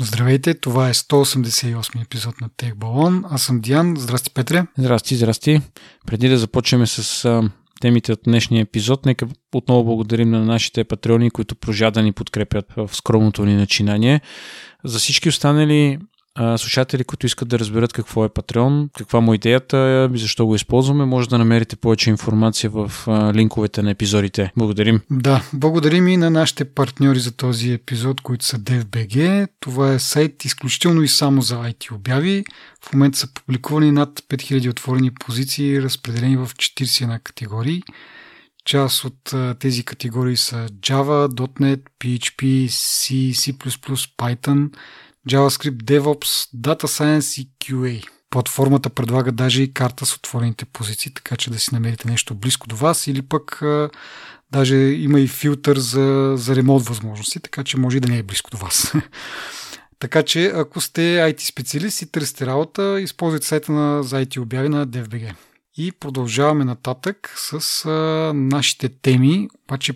Здравейте, това е 188 епизод на Тех Балон. Аз съм Диан. Здрасти, Петре. Здрасти, здрасти. Преди да започнем с а, темите от днешния епизод, нека отново благодарим на нашите патреони, които прожа да ни подкрепят в скромното ни начинание. За всички останали слушатели, които искат да разберат какво е Patreon, каква му е идеята и защо го използваме, може да намерите повече информация в линковете на епизодите. Благодарим. Да, благодарим и на нашите партньори за този епизод, които са DFBG. Това е сайт изключително и само за IT обяви. В момента са публикувани над 5000 отворени позиции, разпределени в 41 категории. Част от тези категории са Java, .NET, PHP, C, C++, Python – JavaScript, DevOps, Data Science и QA. Платформата предлага даже и карта с отворените позиции, така че да си намерите нещо близко до вас или пък даже има и филтър за, за ремонт възможности, така че може и да не е близко до вас. така че ако сте IT специалист и търсите работа, използвайте сайта на, за IT обяви на DFBG. И продължаваме нататък с а, нашите теми, обаче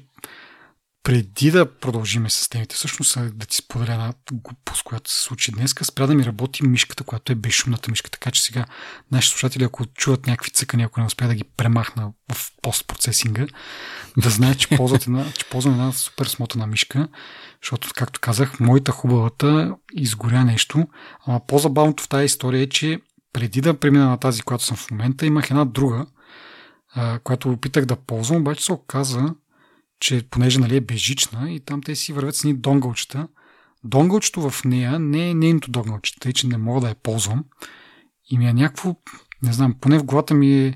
преди да продължиме с темите, всъщност да ти споделя една глупост, която се случи днес, спря да ми работи мишката, която е безшумната мишка. Така че сега нашите слушатели, ако чуват някакви цъкани, ако не успя да ги премахна в постпроцесинга, да знаят, че, ползват една, че ползвам една супер смотана мишка, защото, както казах, моята хубавата изгоря нещо. Ама по-забавното в тази история е, че преди да премина на тази, която съм в момента, имах една друга, която опитах да ползвам, обаче се оказа, че понеже нали, е бежична и там те си вървят с ни донгълчета. Донгълчето в нея не е нейното донгълче, тъй че не мога да я ползвам. И ми е някакво, не знам, поне в главата ми е,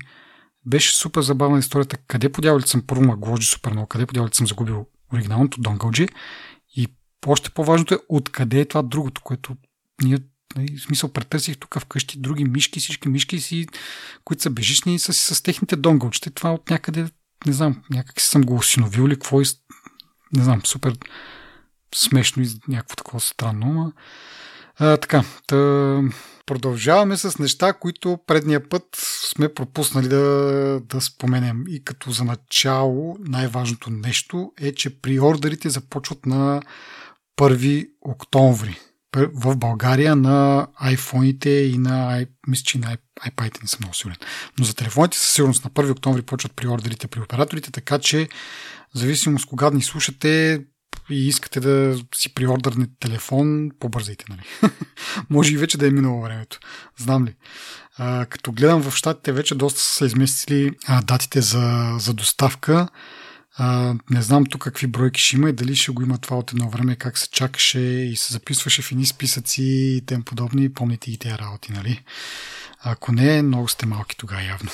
беше супер забавна историята, къде по дяволите съм първо ма гложи супер много, къде по дяволите съм загубил оригиналното донгълче и още по-важното е откъде е това другото, което ние нали, в смисъл претърсих тук вкъщи други мишки, всички мишки си, които са бежични с, с техните донгълчета. Това от някъде не знам, някак съм го осиновил или какво, не знам, супер смешно и някакво такова странно, но а, така, та, продължаваме с неща, които предния път сме пропуснали да, да споменем. И като за начало най-важното нещо е, че приордерите започват на 1 октомври в България на iPhone-ите и на, мисля, че на iPad не съм много сигурен. Но за телефоните със сигурност на 1 октомври почват приордерите при операторите, така че в зависимост кога ни слушате и искате да си приордърнете телефон, побързайте, нали? Може и вече да е минало времето. Знам ли. А, като гледам в щатите, вече доста са изместили а, датите за, за доставка. А, не знам тук какви бройки ще има и дали ще го има това от едно време, как се чакаше и се записваше в едни списъци и тем подобни. Помните и тези работи, нали? Ако не, много сте малки тогава явно.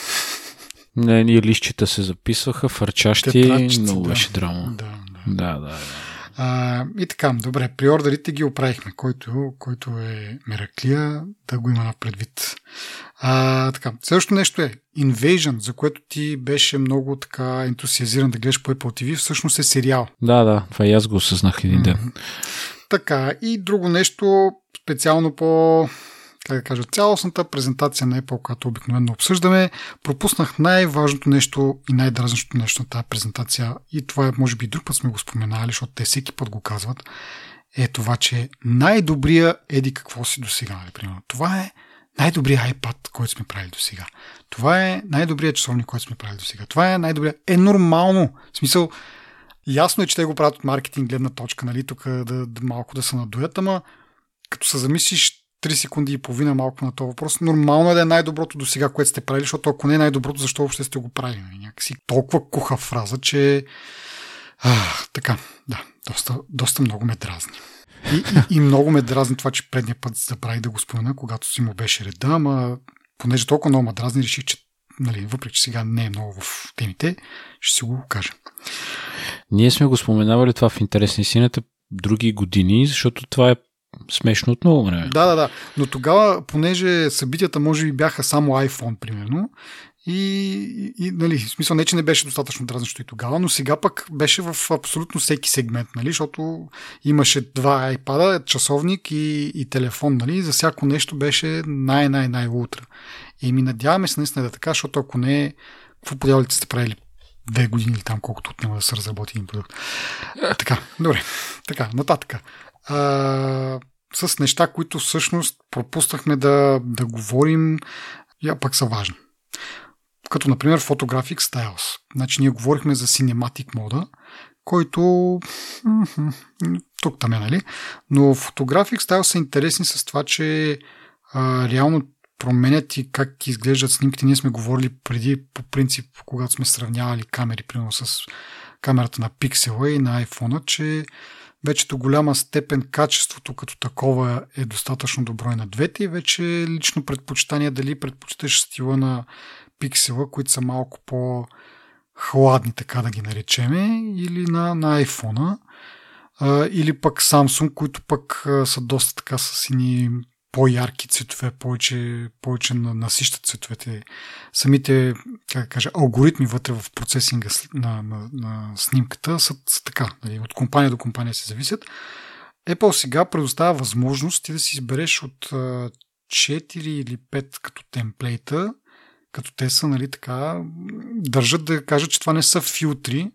Не, ние лищите се записваха, фърчащи, много да. беше драма. Да, да. да, да, да. А, и така, добре, приордерите ги оправихме, който, който е Мераклия, да го има на предвид. А, така, следващото нещо е Invasion, за което ти беше много така ентусиазиран да гледаш по Apple TV, всъщност е сериал. Да, да, това и аз го осъзнах един ден. Mm-hmm. Така, и друго нещо, специално по как да кажа, цялостната презентация на Apple, която обикновено обсъждаме, пропуснах най-важното нещо и най-дразнащото нещо на тази презентация и това е, може би, друг път сме го споменали, защото те всеки път го казват, е това, че най-добрия еди какво си до сега, нали. Това е най-добрият iPad, който сме правили до сега. Това е най-добрият часовник, който сме правили до сега. Това е най-добрият. Е нормално. В смисъл, ясно е, че те го правят от маркетинг гледна точка, нали, тук да, да малко да се надуят, ама като се замислиш 3 секунди и половина малко на този въпрос. Нормално е да е най-доброто до сега, което сте правили, защото ако не е най-доброто, защо въобще сте го правили? Някакси толкова куха фраза, че а, така, да, доста, доста много ме дразни. И, и, и много ме дразни това, че предния път забрави да го спомена, когато си му беше реда, ама понеже толкова много ме дразни, реших, че нали, въпреки че сега не е много в темите, ще си го кажа. Ние сме го споменавали това в интересни сината други години, защото това е смешно от много време. Да, да, да. Но тогава, понеже събитията може би бяха само iPhone, примерно, и, и, нали, в смисъл не, че не беше достатъчно дразнещо и тогава, но сега пък беше в абсолютно всеки сегмент, нали, защото имаше два iPad, часовник и, и телефон, нали, за всяко нещо беше най-най-най-ултра. И ми надяваме се наистина да е така, защото ако не, какво подявалите сте правили две години или там колкото отнема да се разработи един продукт. Така, добре. Така, нататък. А, с неща, които всъщност пропуснахме да, да говорим, а пък са важни. Като, например, Photographic Styles. Значи, ние говорихме за Cinematic мода, който тук там е, нали? Но Photographic Styles са интересни с това, че а, реално променят и как изглеждат снимките. Ние сме говорили преди, по принцип, когато сме сравнявали камери, примерно с камерата на пиксела и на iPhone, че вече до голяма степен качеството като такова е достатъчно добро и на двете и вече лично предпочитание дали предпочиташ стила на пиксела, които са малко по хладни, така да ги наречеме, или на, на iPhone, или пък Samsung, които пък са доста така с ини по-ярки цветове, повече, повече насищат цветовете. Самите, как кажа, алгоритми вътре в процесинга на, на, на снимката са, са така. Нали, от компания до компания се зависят. Apple сега предоставя възможност ти да си избереш от 4 или 5 като темплейта, като те са, нали, така, държат да кажат, че това не са филтри,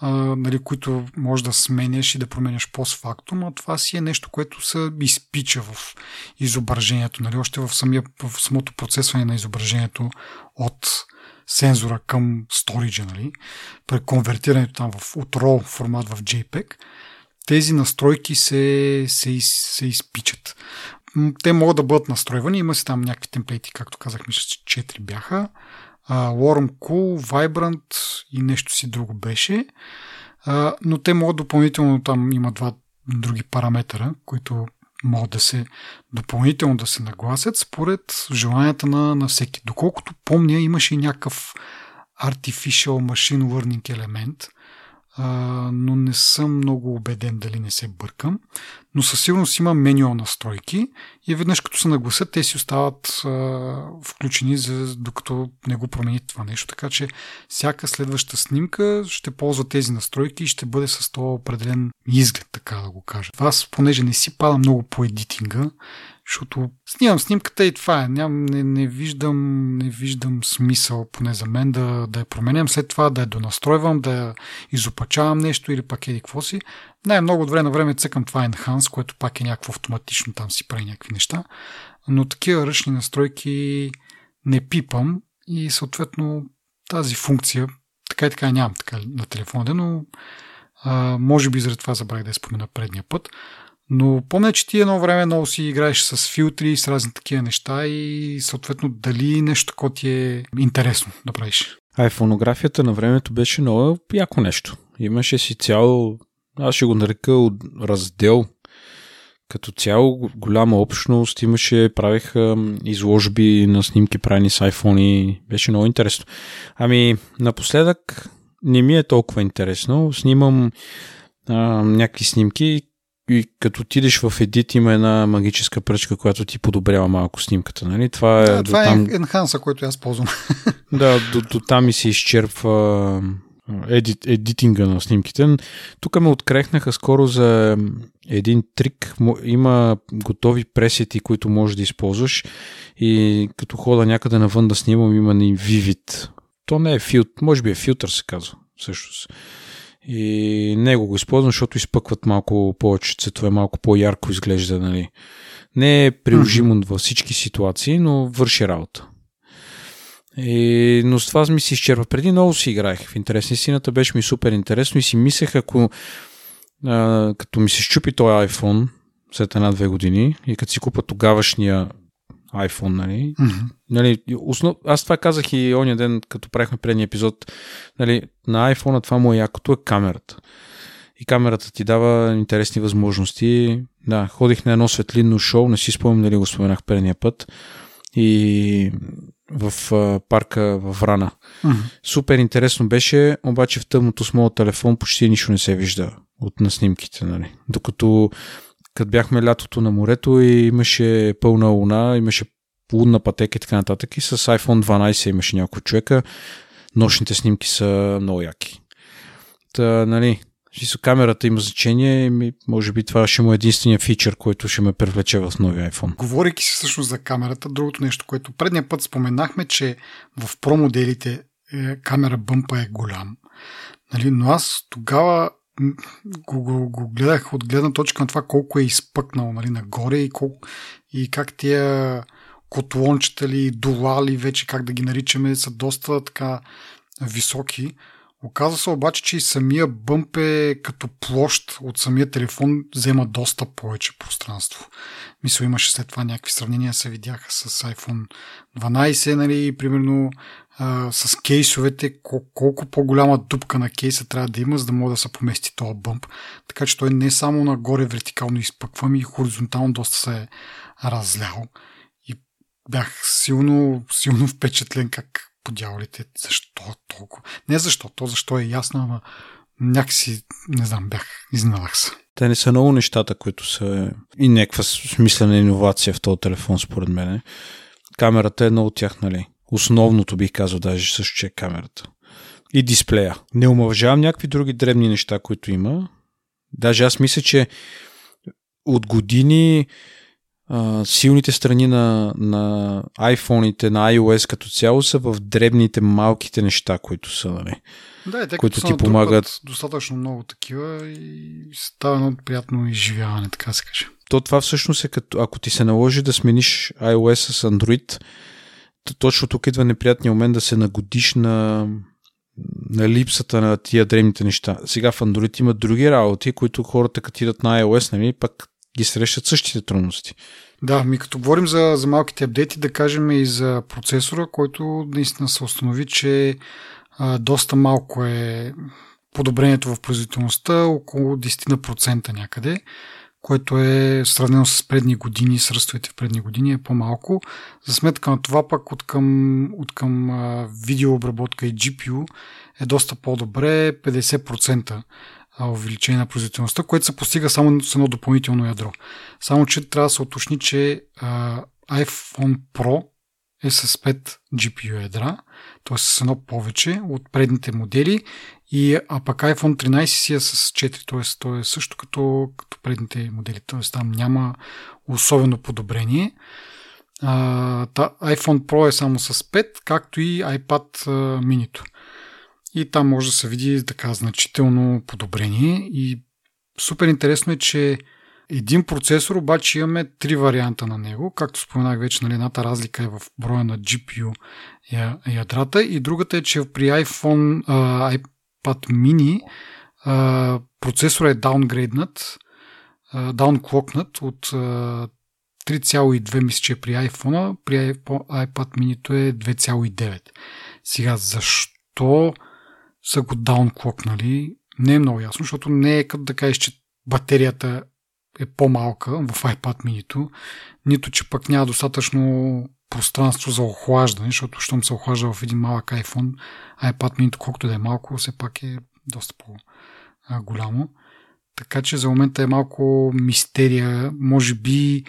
а, нали, които може да сменяш и да променяш постфактум, но това си е нещо, което се изпича в изображението, нали, още в, самия, в самото процесване на изображението от сензора към сториджа, нали, при конвертирането там в, от RAW формат в JPEG, тези настройки се, се, се изпичат. Те могат да бъдат настройвани, има си там някакви темплейти, както казах, мисля, че 4 бяха uh, Warm Cool, Vibrant и нещо си друго беше. Uh, но те могат допълнително, там има два други параметъра, които могат да се допълнително да се нагласят според желанията на, на всеки. Доколкото помня, имаше и някакъв artificial machine learning елемент, но не съм много убеден дали не се бъркам. Но със сигурност има меню настройки и веднъж като се нагласят, те си остават а, включени, за, докато не го промените това нещо. Така че всяка следваща снимка ще ползва тези настройки и ще бъде с този определен изглед, така да го кажа. Аз, понеже не си пада много по едитинга, защото снимам снимката и това е. Ням, не, не, виждам, не виждам смисъл, поне за мен, да, да я променям след това, да я донастройвам, да я изопачавам нещо или пак еди какво си. Най-много от време на време цъкам това Enhance, което пак е някакво автоматично, там си прави някакви неща. Но такива ръчни настройки не пипам и съответно тази функция, така и така нямам така на телефона, но а, може би заради това забравих да я спомена предния път. Но помня, че ти едно време много си играеш с филтри, с разни такива неща и съответно дали нещо такова ти е интересно да правиш. А и фонографията на времето беше много яко нещо. Имаше си цял, аз ще го нарека раздел, като цяло голяма общност, имаше, правиха изложби на снимки правени с iPhone и беше много интересно. Ами, напоследък не ми е толкова интересно. Снимам а, някакви снимки, и като отидеш в едит има една магическа пръчка, която ти подобрява малко снимката. Нали? Това е, да, това там... е енханса, който аз ползвам. да, до, до там и се изчерпва едит, едитинга на снимките. Тук ме открехнаха скоро за един трик. Има готови пресети, които можеш да използваш и като хода някъде навън да снимам има ни Vivid. То не е филтър, може би е филтър се казва всъщност. И него го използвам, защото изпъкват малко повече цветове, малко по-ярко изглежда. Нали. Не е приложимо mm-hmm. във всички ситуации, но върши работа. И, но с това ми се изчерпва. Преди много си играех в интересни сината, беше ми супер интересно и си мислех, ако а, като ми се щупи този iPhone след една-две години и като си купа тогавашния iPhone, нали? Mm-hmm. нали основ... Аз това казах и ония ден, като правихме предния епизод. Нали, на iPhone това му е якото е камерата. И камерата ти дава интересни възможности. Да, ходих на едно светлинно шоу, не си спомням дали го споменах предния път. И в а, парка в Рана. Mm-hmm. Супер интересно беше, обаче в тъмното с моят телефон почти нищо не се вижда от на снимките. Нали. Докато като бяхме лятото на морето и имаше пълна луна, имаше лунна пътека и така нататък и с iPhone 12 имаше няколко човека. Нощните снимки са много яки. Та, нали, камерата има значение и може би това ще му е единствения фичър, който ще ме привлече в новия iPhone. Говорейки си всъщност за камерата, другото нещо, което предния път споменахме, че в про моделите е, камера бъмпа е голям. Нали, но аз тогава го, го, го гледах от гледна точка на това колко е изпъкнал нали, нагоре и, колко, и как тия котлончета ли, долали, вече как да ги наричаме, са доста така високи. Оказва се обаче, че и самия бъмп е като площ от самия телефон взема доста повече пространство. Мисля, имаше след това някакви сравнения, се видяха с iPhone 12, нали, примерно а, с кейсовете, кол- колко по-голяма дупка на кейса трябва да има, за да може да се помести този бъмп. Така че той не само нагоре вертикално изпъква, ми и хоризонтално доста се е разлял. И бях силно, силно впечатлен как подявалите. Защо толкова? Не защо, то защо е ясно, ама някакси, не знам, бях, изненадах се. Те не са много нещата, които са и някаква смислена иновация в този телефон, според мен. Камерата е едно от тях, нали? Основното бих казал даже също, че е камерата. И дисплея. Не омължавам някакви други дребни неща, които има. Даже аз мисля, че от години а, силните страни на, на iPhone-ите, на iOS като цяло са в дребните, малките неща, които са, нали? Да, те които ти помагат. достатъчно много такива и става едно приятно изживяване, така се каже. То това всъщност е като, ако ти се наложи да смениш iOS с Android, то точно тук идва неприятният момент да се нагодиш на, на липсата на тия древните неща. Сега в Android има други работи, които хората като идат на iOS, нали, пък ги срещат същите трудности. Да, ми като говорим за, за малките апдейти, да кажем и за процесора, който наистина се установи, че а, доста малко е подобрението в производителността, около 10% някъде, което е сравнено с предни години, с ръстовете в предни години е по-малко. За сметка на това пък от към, от към а, видеообработка и GPU е доста по-добре, 50% увеличение на производителността, което се постига само с едно допълнително ядро. Само, че трябва да се уточни, че а, iPhone Pro е с 5 GPU ядра, т.е. с едно повече от предните модели, и, а пък iPhone 13 си е с 4, т.е. то е също като, като предните модели, т.е. там няма особено подобрение. А, та, iPhone Pro е само с 5, както и iPad mini и там може да се види така значително подобрение и супер интересно е, че един процесор, обаче имаме три варианта на него. Както споменах вече, нали, едната разлика е в броя на GPU ядрата и другата е, че при iPhone, iPad mini uh, е даунгрейднат, uh, от uh, 3,2 мисля, че е при iPhone, при iPad mini е 2,9. Сега, защо са го даунклокнали, не е много ясно, защото не е като да кажеш, че батерията е по-малка в iPad mini нито че пък няма достатъчно пространство за охлаждане, защото щом се охлажда в един малък iPhone, iPad mini колкото да е малко, все пак е доста по-голямо. Така че за момента е малко мистерия. Може би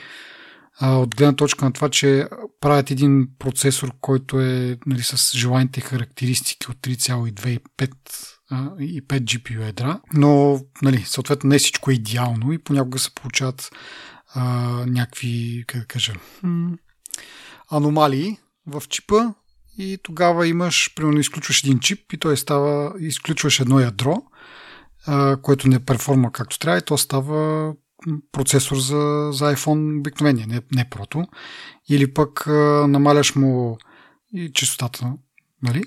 от гледна точка на това, че правят един процесор, който е нали, с желаните характеристики от 3,2 и 5 и 5 GPU ядра, но нали, съответно не всичко е идеално и понякога се получават а, някакви, как да кажа, аномалии в чипа и тогава имаш, примерно изключваш един чип и той става, изключваш едно ядро, а, което не перформа както трябва и то става процесор за, за iPhone обикновения, не, не прото. Или пък а, намаляш му и частотата, нали?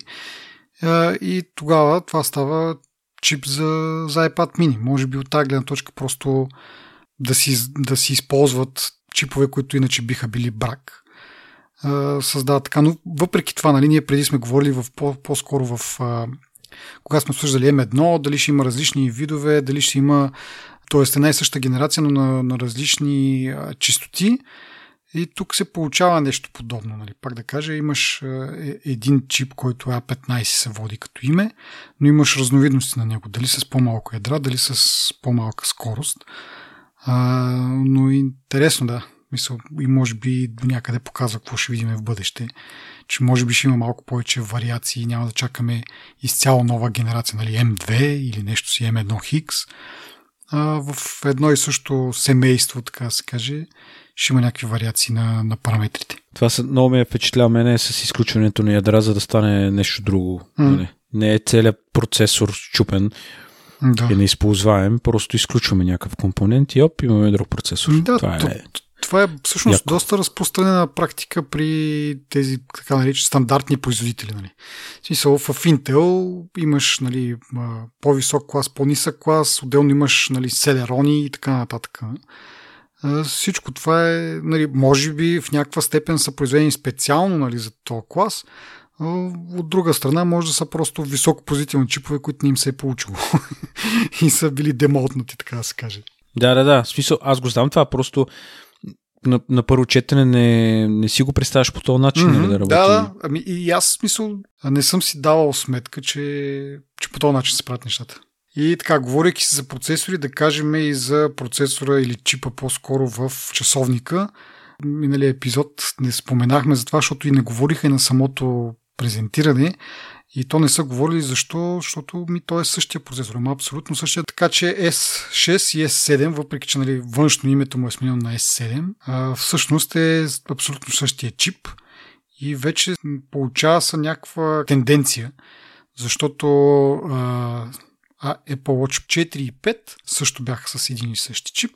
А, и тогава това става чип за, за iPad mini. Може би от тази гледна точка просто да си, да си използват чипове, които иначе биха били брак. Създават така. Но въпреки това, нали, ние преди сме говорили в, по, по-скоро в а, кога сме обсъждали M1, дали ще има различни видове, дали ще има т.е. една и съща генерация, но на, на различни чистоти. И тук се получава нещо подобно. Нали? Пак да кажа, имаш е, един чип, който A15 се води като име, но имаш разновидности на него. Дали с по-малко ядра, дали с по-малка скорост. А, но интересно, да. Мисъл, и може би до някъде показва какво ще видим в бъдеще. Че може би ще има малко повече вариации. Няма да чакаме изцяло нова генерация, нали, M2 или нещо си M1 Хикс в едно и също семейство, така се каже, ще има някакви вариации на, на параметрите. Това са, много ме впечатлява мене с изключването на ядра, за да стане нещо друго. Mm. Не е целият процесор щупен. да. е неизползваем, просто изключваме някакъв компонент и оп, имаме друг процесор. Да, това е... Това е всъщност Яко. доста разпространена практика при тези така наречени стандартни производители. Нали. В смисъл, в Intel имаш нали, по-висок клас, по-нисък клас, отделно имаш нали, селерони и така нататък. Всичко това е, нали, може би в някаква степен са произведени специално нали, за този клас, от друга страна, може да са просто високопозитивни чипове, които не им се е получило. и са били демолтнати, така да се каже. Да, да, да. В смисъл, аз го знам това, просто на, на първо четене не, не си го представяш по този начин mm-hmm. да работи. Да, да. Ами и аз смисъл не съм си давал сметка, че, че по този начин се правят нещата. И така, говоряки си за процесори, да кажем и за процесора или чипа по-скоро в часовника. Миналия епизод не споменахме за това, защото и не говориха и на самото презентиране. И то не са говорили защо, защото ми то е същия процесор, има абсолютно същия. Така че S6 и S7, въпреки че нали, външно името му е сменено на S7, а, всъщност е абсолютно същия чип. И вече получава са някаква тенденция, защото а Apple Watch 4 и 5 също бяха с един и същи чип,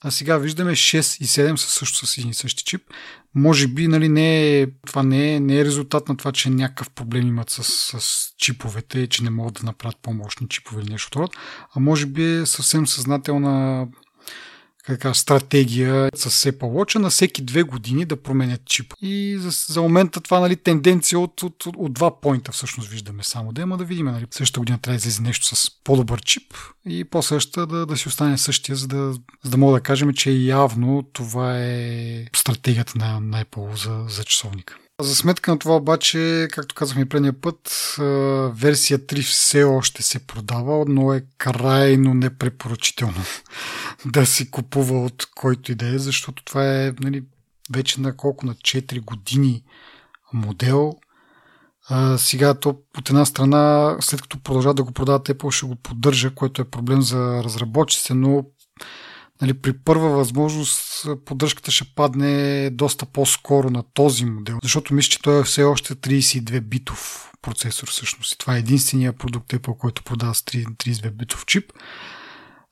а сега виждаме 6 и 7 са също с един и същи чип. Може би нали, не е, това не е, не е резултат на това, че някакъв проблем имат с, с чиповете, че не могат да направят по-мощни чипове или нещо от а може би е съвсем съзнателна така, стратегия с Apple Watch на всеки две години да променят чип. И за, за момента това нали, тенденция от, от, от, от два поинта всъщност виждаме само да има да видим. Нали, следващата година трябва да излезе нещо с по-добър чип и по-същата да, да си остане същия, за да, за да мога да кажем, че явно това е стратегията на, на Apple за, за часовника. За сметка на това обаче, както казахме предния път, версия 3 все още се продава, но е крайно непрепоръчително да се купува от който и да е, защото това е нали, вече на колко на 4 години модел. А, сега то от една страна, след като продължават да го продават, Apple ще го поддържа, което е проблем за разработчиците, но нали, при първа възможност поддръжката ще падне доста по-скоро на този модел, защото мисля, че той е все още 32 битов процесор всъщност. И това е единствения продукт Apple, който продава с 32 битов чип.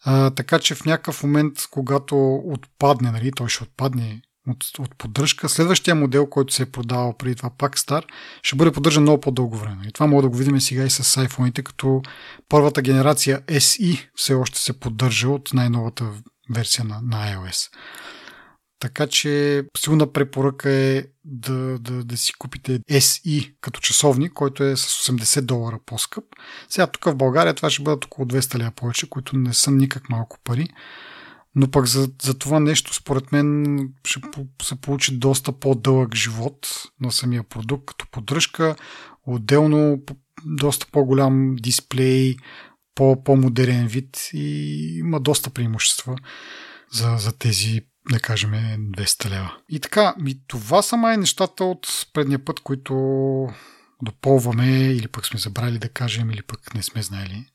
А, така че в някакъв момент, когато отпадне, нали, той ще отпадне от, от поддръжка. Следващия модел, който се е продавал преди това пак стар, ще бъде поддържан много по-дълго време. И това мога да го видим сега и с iPhone-ите, като първата генерация SE все още се поддържа от най-новата версия на, на iOS. Така че силна препоръка е да, да, да си купите SE като часовник, който е с 80 долара по-скъп. Сега тук в България това ще бъдат около 200 ля повече, които не са никак малко пари. Но пък за, за това нещо, според мен, ще се получи доста по-дълъг живот на самия продукт, като поддръжка. Отделно доста по-голям дисплей, по, по-модерен вид и има доста преимущества за, за тези, да кажем, 200 лева. И така, ми, това са май нещата от предния път, които допълваме или пък сме забрали да кажем, или пък не сме знаели.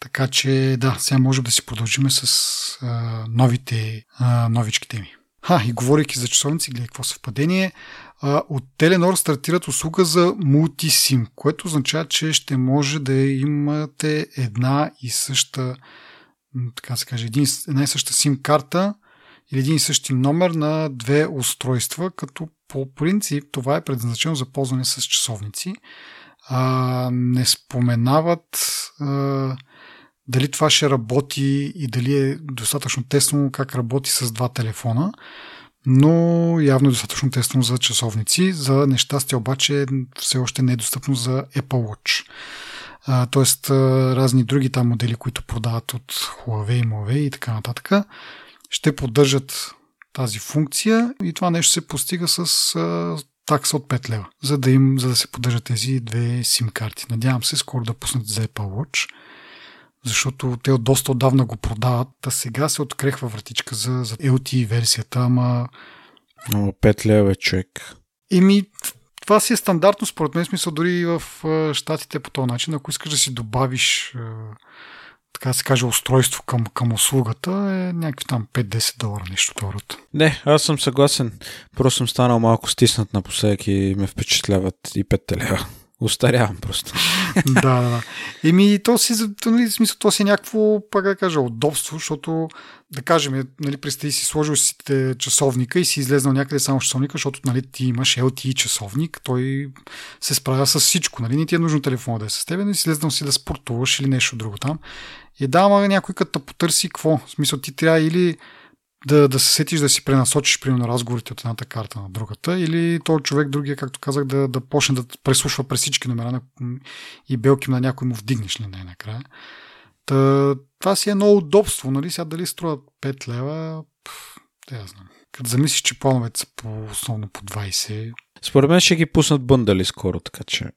Така че да, сега можем да си продължим с а, новите а, новички теми. Ха, и говорейки за часовници, гледай какво съвпадение от Теленор стартират услуга за мултисим, което означава, че ще може да имате една и съща, така се каже, един, една и съща сим карта или един и същи номер на две устройства, като по принцип това е предназначено за ползване с часовници. А, не споменават а, дали това ще работи и дали е достатъчно тесно как работи с два телефона но явно е достатъчно тествано за часовници. За нещастие обаче все още не е достъпно за Apple Watch. А, тоест разни други там модели, които продават от Huawei, Huawei и така нататък, ще поддържат тази функция и това нещо се постига с а, такса от 5 лева, за да, им, за да се поддържат тези две сим карти. Надявам се скоро да пуснат за Apple Watch защото те от доста отдавна го продават, а сега се открехва вратичка за, за LTE версията, ама... О, 5 лева човек. Еми, това си е стандартно, според мен, смисъл дори и в щатите по този начин. Ако искаш да си добавиш така да се каже, устройство към, към услугата е някакви там 5-10 долара, нещо второто. Не, аз съм съгласен. Просто съм станал малко стиснат напоследък и ме впечатляват и 5 лева Устарявам просто. да, да. Еми, то си, нали, смисъл, то си е някакво, пак да кажа, удобство, защото, да кажем, нали, представи си сложил си часовника и си излезнал някъде само часовника, защото нали, ти имаш LTE часовник, той се справя с всичко. Нали? Не ти е нужно телефона да е с теб, нали, си излезнал си да спортуваш или нещо друго там. И да, ама някой като потърси какво? В смисъл, ти трябва или да, да се сетиш да си пренасочиш примерно разговорите от едната карта на другата или то човек другия, както казах, да, да почне да преслушва през всички номера на, и белки на някой му вдигнеш ли най-накрая. Та, това си е едно удобство, нали? Сега дали струват 5 лева, те я знам. Като замислиш, че плановете са по, основно по 20. Според мен ще ги пуснат бъндали скоро, така че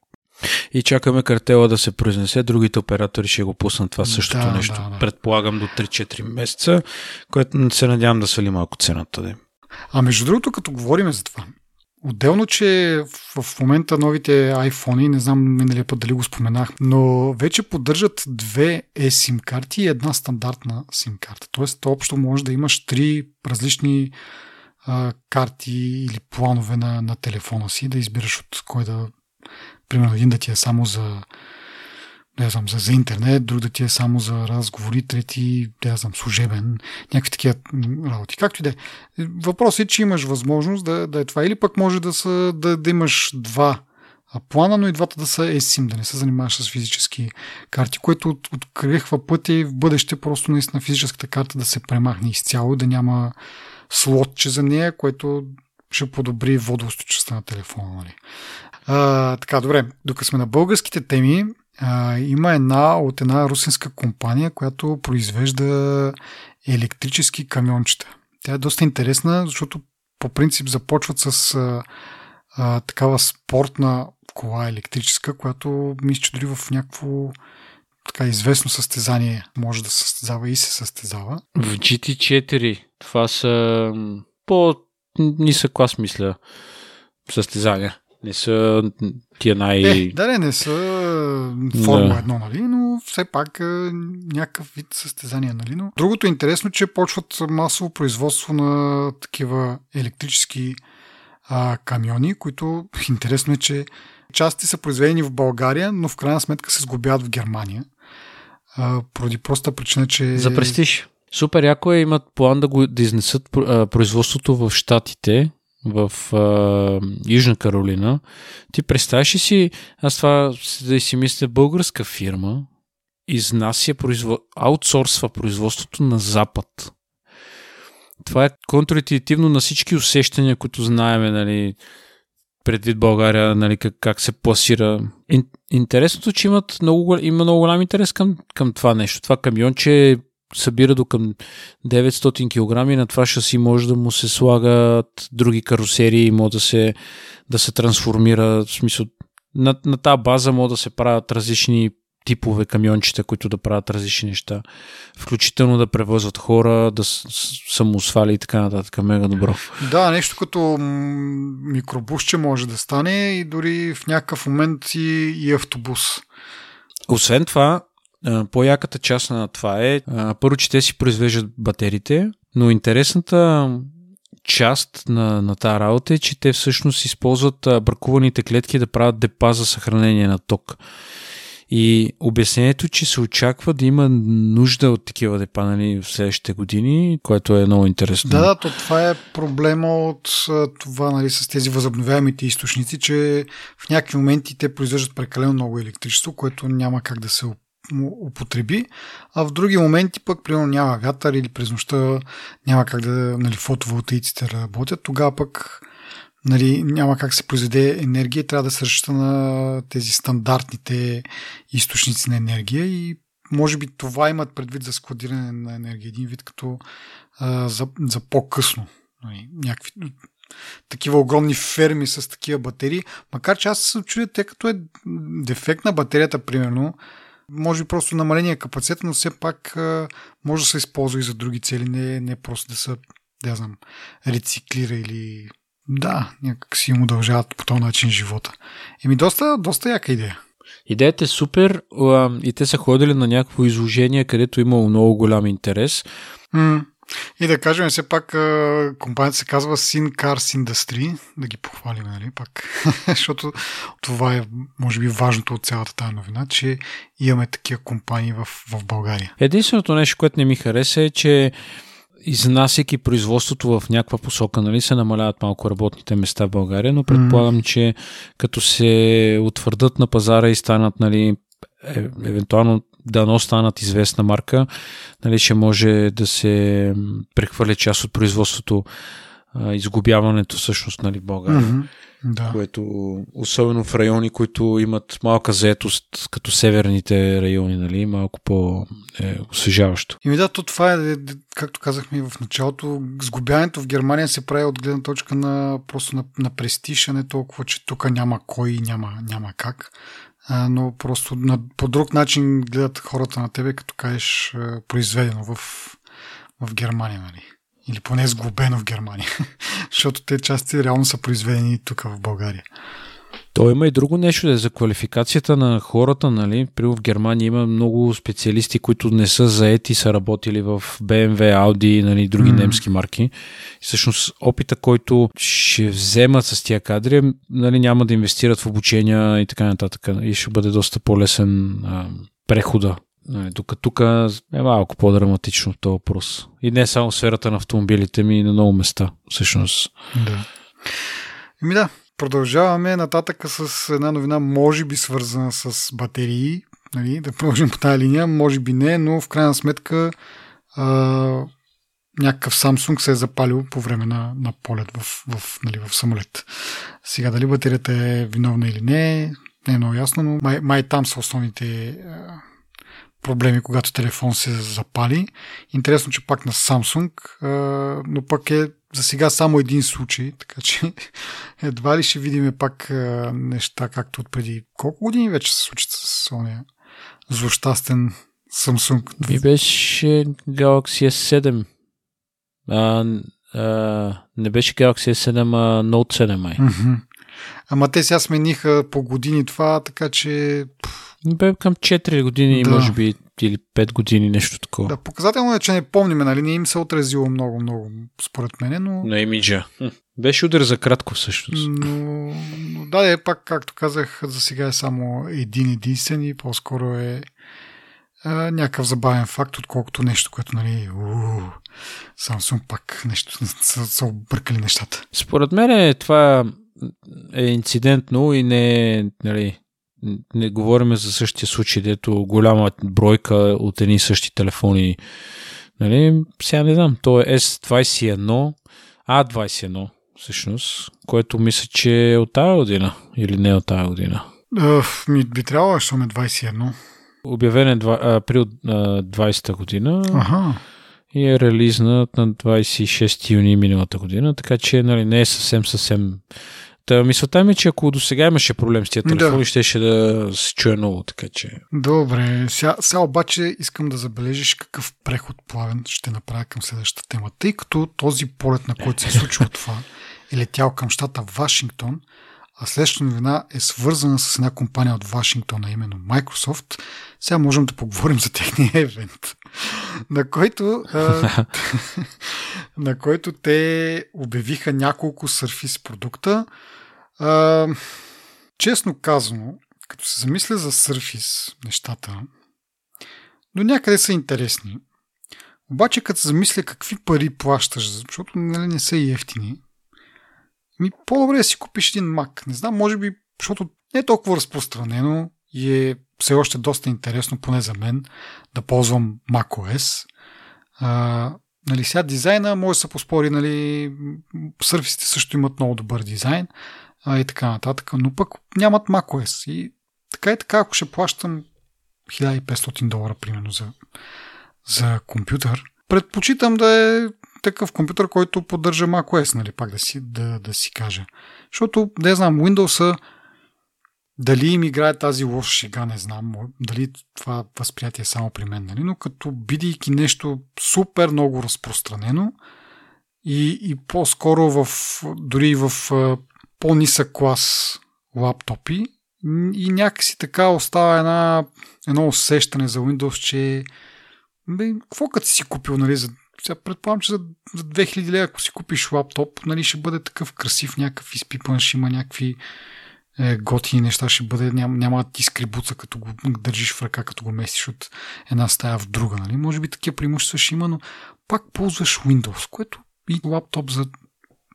и чакаме картела да се произнесе, другите оператори ще го пуснат това същото да, нещо. Да, да. Предполагам до 3-4 месеца, което се надявам да свали малко цената. Да. А между другото, като говорим за това, Отделно, че в момента новите iPhone, не знам миналия път дали го споменах, но вече поддържат две eSIM карти и една стандартна SIM карта. Тоест, общо може да имаш три различни а, карти или планове на, на телефона си, да избираш от кой да примерно един да ти е само за не знам, за, за интернет, друг да ти е само за разговори, трети, не знам, служебен, някакви такива работи. Както и да е. Въпросът е, че имаш възможност да, да е това. Или пък може да, са, да, да имаш два плана, но и двата да са eSIM, да не се занимаваш с физически карти, което от, открехва пъти в бъдеще просто наистина физическата карта да се премахне изцяло, да няма слотче за нея, което ще подобри водоустойчивостта на телефона. Нали. Така, добре, докато сме на българските теми, а, има една от една русинска компания, която произвежда електрически камиончета. Тя е доста интересна, защото по принцип започват с а, а, такава спортна кола електрическа, която мисля, че дори в някакво така известно състезание може да състезава и се състезава. В GT4 това са по-нисък клас, мисля, състезания. Не са тия най... Е, да, не, не са Формула да. 1, нали? но все пак някакъв вид състезание. Нали? Но другото е интересно, че почват масово производство на такива електрически а, камиони, които интересно е, че части са произведени в България, но в крайна сметка се сгубяват в Германия. А, поради проста причина, че... За престиж. Супер яко е, имат план да го да изнесат производството в Штатите, в а, Южна Каролина. Ти представяш ли си, аз това да си мисля, българска фирма изнася, производ... аутсорсва производството на Запад. Това е контративно на всички усещания, които знаеме, нали, предвид България, нали, как, как се пласира. Интересното, че имат много, има много голям интерес към, към това нещо. Това камионче събира до към 900 кг и на това шаси може да му се слагат други карусерии и може да се, да се трансформира. В смисъл, на, на тази база може да се правят различни типове камиончета, които да правят различни неща. Включително да превозват хора, да самосвали и така нататък. Мега добро. Да, нещо като микробусче може да стане и дори в някакъв момент и, и автобус. Освен това, по-яката част на това е, първо, че те си произвеждат батериите, но интересната част на, на тази работа е, че те всъщност използват бракуваните клетки да правят депа за съхранение на ток. И обяснението, че се очаква да има нужда от такива депа нали, в следващите години, което е много интересно. Да, да, то това е проблема от това нали, с тези възобновяемите източници, че в някакви моменти те произвеждат прекалено много електричество, което няма как да се му употреби, а в други моменти пък, примерно, няма вятър или през нощта няма как да, нали, фотоволтаиците работят, тогава пък нали, няма как се произведе енергия, трябва да се разчита на тези стандартните източници на енергия и може би това имат предвид за складиране на енергия. Един вид като а, за, за по-късно. Нали, някакви такива огромни ферми с такива батерии. Макар че аз се чудя, тъй като е дефект на батерията, примерно, може би просто намаление капацитет, но все пак може да се използва и за други цели, не, не просто да се, да знам, рециклира или да, някак си им удължават по този начин живота. Еми, доста, доста яка идея. Идеята е супер и те са ходили на някакво изложение, където имало много голям интерес. Mm. И да кажем все пак, компанията се казва Sin Cars Industry, да ги похвалим, нали, пак, защото това е, може би, важното от цялата тази новина, че имаме такива компании в, в България. Единственото нещо, което не ми хареса е, че изнасяйки производството в някаква посока, нали, се намаляват малко работните места в България, но предполагам, mm. че като се утвърдат на пазара и станат, нали, е, евентуално дано станат известна марка, нали, ще може да се прехвърля част от производството, изгубяването всъщност нали, в България. Mm-hmm. Да. Което, особено в райони, които имат малка заетост, като северните райони, нали, малко по-освежаващо. Ими да, то това е, както казахме в началото, сгубяването в Германия се прави от гледна точка на просто на, на престиж, а не толкова, че тук няма кой и няма, няма как а, но просто на, по друг начин гледат хората на тебе, като кажеш а, произведено в, в Германия, нали? Или поне сглобено в Германия. Защото те части реално са произведени тук в България. То има и друго нещо, е за квалификацията на хората, нали? При в Германия има много специалисти, които не са заети, са работили в BMW, Audi, нали, други mm. немски марки. И всъщност опита, който ще вземат с тия кадри, нали, няма да инвестират в обучения и така нататък. И ще бъде доста по-лесен а, прехода Нали, докато тук е малко по-драматично този въпрос. И не само в сферата на автомобилите ми, на много места, всъщност. Да. Еми да, Продължаваме нататък с една новина, може би свързана с батерии. Нали, да продължим по тази линия, може би не, но в крайна сметка а, някакъв Samsung се е запалил по време на, на полет в, в, нали, в самолет. Сега дали батерията е виновна или не, не е много ясно, но май, май там са основните а, проблеми, когато телефон се запали. Интересно, че пак на Samsung, а, но пък е за сега само един случай, така че едва ли ще видим пак а, неща, както от преди колко години вече се случат с ония злощастен Samsung. Ви беше Galaxy S7. А, а, не беше Galaxy S7, а Note 7 май. Ама те сега смениха по години това, така че... Бе към 4 години, да. може би, или 5 години, нещо такова. Да, показателно е, че не помниме, нали? Не им се отразило много, много, според мен, но... На имиджа. Беше удар за кратко всъщност. Но, но да, е пак, както казах, за сега е само един единствен и по-скоро е а, някакъв забавен факт, отколкото нещо, което, нали, Samsung пак нещо са, са объркали нещата. Според мен е, това е инцидентно и не, нали, не говорим за същия случай, дето голяма бройка от едни същи телефони. Нали, сега не знам, то е S21, A21 всъщност, което мисля, че е от тази година или не е от тази година. Uh, ми би трябвало, защото е 21. Обявен е април 20-та година. Ага и е релизнат на 26 юни миналата година, така че нали, не е съвсем съвсем Та мисълта ми е, че ако до сега имаше проблем с тия телефони, да. щеше да се чуе много, така че... Добре, сега, сега обаче искам да забележиш какъв преход плавен ще направя към следващата тема. Тъй като този полет, на който се е случило това, е летял към щата Вашингтон, а следващата новина е свързана с една компания от Вашингтон, а именно Microsoft, сега можем да поговорим за техния евент, на който, а, на който те обявиха няколко Surface продукта, а, честно казано, като се замисля за Surface нещата, до някъде са интересни. Обаче като се замисля какви пари плащаш, защото нали, не са и ефтини, ми по-добре да си купиш един Mac. Не знам, може би, защото не е толкова разпространено и е все още доста интересно, поне за мен, да ползвам macOS. А, нали, сега дизайна може да се поспори, нали, сърфисите също имат много добър дизайн, а, и така нататък, но пък нямат macOS. И така и така, ако ще плащам 1500 долара, примерно, за, за компютър, предпочитам да е такъв компютър, който поддържа macOS, нали, пак да си, да, да си кажа. Защото, да знам, Windows дали им играе тази лоша шега, не знам. Дали това възприятие е само при мен, нали? но като бидейки нещо супер много разпространено и, и по-скоро в, дори в по-нисък клас лаптопи и някакси така остава една, едно усещане за Windows, че бе, какво като си купил нали, за сега предполагам, че за, за 2000 лева, ако си купиш лаптоп, нали, ще бъде такъв красив, някакъв изпипан, ще има някакви е, готини неща, ще бъде, няма, няма ти скрибуца, като го държиш в ръка, като го местиш от една стая в друга. Нали? Може би такива преимущества ще има, но пак ползваш Windows, което и лаптоп за,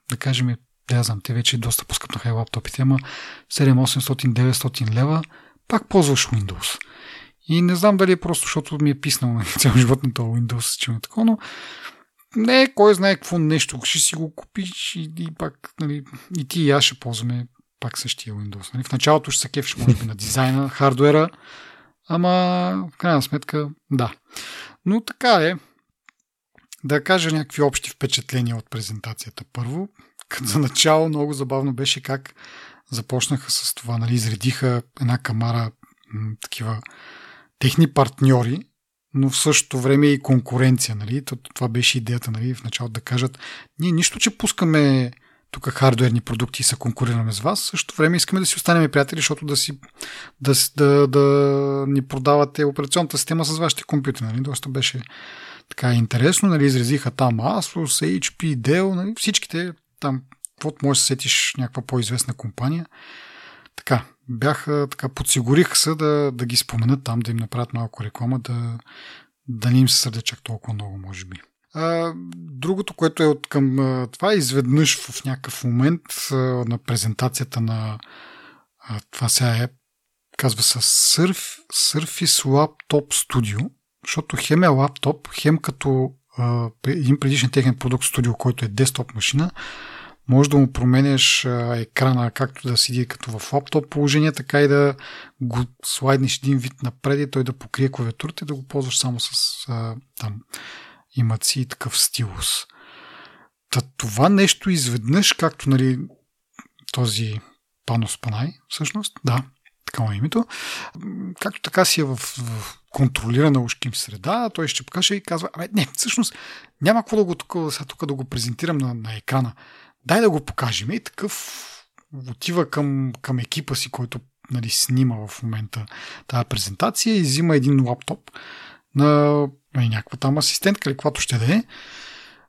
да кажем, да знам, те вече доста поскъпнаха и лаптопите, ама 7-800-900 лева, пак ползваш Windows. И не знам дали е просто, защото ми е писнал цял живот на това Windows, че е такова, но не, кой знае какво нещо, ще си го купиш и, и пак, нали, и ти и аз ще ползваме пак същия Windows. Нали? В началото ще се кефиш, може би, на дизайна, хардуера, ама в крайна сметка, да. Но така е. Да кажа някакви общи впечатления от презентацията. Първо, за начало много забавно беше как започнаха с това, нали, изредиха една камара м- такива техни партньори, но в същото време и конкуренция. Нали? Това беше идеята нали? в началото да кажат, ние нищо, че пускаме тук хардуерни продукти и се конкурираме с вас, също време искаме да си останем приятели, защото да, си, да, да, да ни продавате операционната система с вашите компютри. Нали? Доста беше така интересно. Нали? Изразиха там Asus, HP, Dell, нали? всичките там, каквото може да сетиш някаква по-известна компания. Така, бяха, така, подсигуриха се да, да ги споменат там, да им направят малко реклама, да, да не им се сърде чак толкова много, може би. А, другото, което е от към това, изведнъж в някакъв момент а, на презентацията на а, това сега е, казва се Surf, Surface Laptop Studio, защото хем е лаптоп, хем като а, един предишен техен продукт студио, който е десктоп машина, може да му променяш екрана както да седи като в лаптоп положение, така и да го слайднеш един вид напред и той да покрие клавиатурата и да го ползваш само с а, там имат си такъв стилус. Та това нещо изведнъж, както нали, този Панос Панай, всъщност, да, така е името, както така си е в, в контролирана ушким среда, той ще покаже и казва, абе, не, всъщност няма какво да го тук, сега тук да го презентирам на, на екрана. Дай да го покажем. И такъв отива към, към екипа си, който нали, снима в момента тази презентация и взима един лаптоп на и някаква там асистентка или каквато ще да е.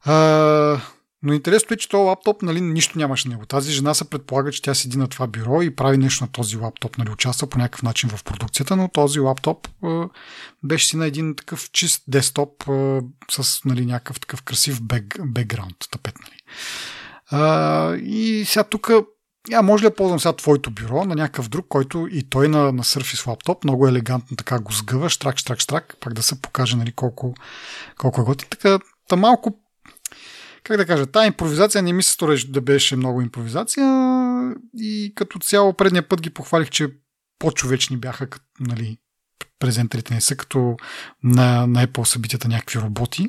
А, но интересното е, че този лаптоп, нали, нищо нямаше на него. Тази жена се предполага, че тя седи на това бюро и прави нещо на този лаптоп, нали, участва по някакъв начин в продукцията, но този лаптоп а, беше си на един такъв чист десктоп а, с нали, някакъв такъв красив бек, бекграунд, тапет. Нали. А, и сега тук я може ли да ползвам сега твоето бюро на някакъв друг, който и той на, на Surface лаптоп много елегантно така го сгъва, штрак, штрак, штрак, пак да се покаже нали, колко, колко е готин. Така, та малко, как да кажа, тази импровизация не ми се стори да беше много импровизация и като цяло предния път ги похвалих, че по-човечни бяха, нали, презентерите не са като на, на Apple събитията някакви роботи,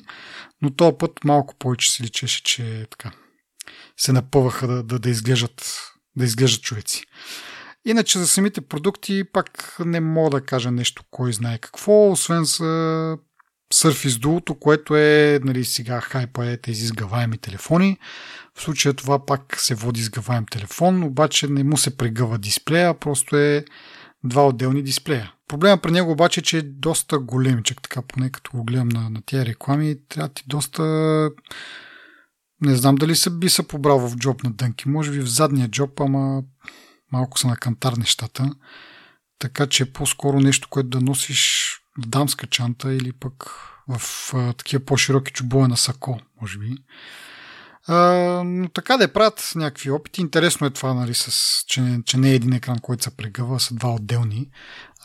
но този път малко повече се личеше, че така се напъваха да, да, да изглеждат да изглеждат човеци. Иначе за самите продукти пак не мога да кажа нещо кой знае какво, освен за Surface Duo, което е нали, сега хайпа е тези сгъваеми телефони. В случая това пак се води сгъваем телефон, обаче не му се прегъва дисплея, просто е два отделни дисплея. Проблема при него обаче е, че е доста големичък, така поне като го гледам на, на тези реклами, трябва ти доста не знам дали се би се побрал в джоб на дънки. Може би в задния джоб, ама малко са на кантар нещата. Така че е по-скоро нещо, което да носиш в дамска чанта или пък в а, такива по-широки чубове на сако, може би. А, но така да е правят някакви опити. Интересно е това, нали, с, че, че не е един екран, който се прегъва, са два отделни.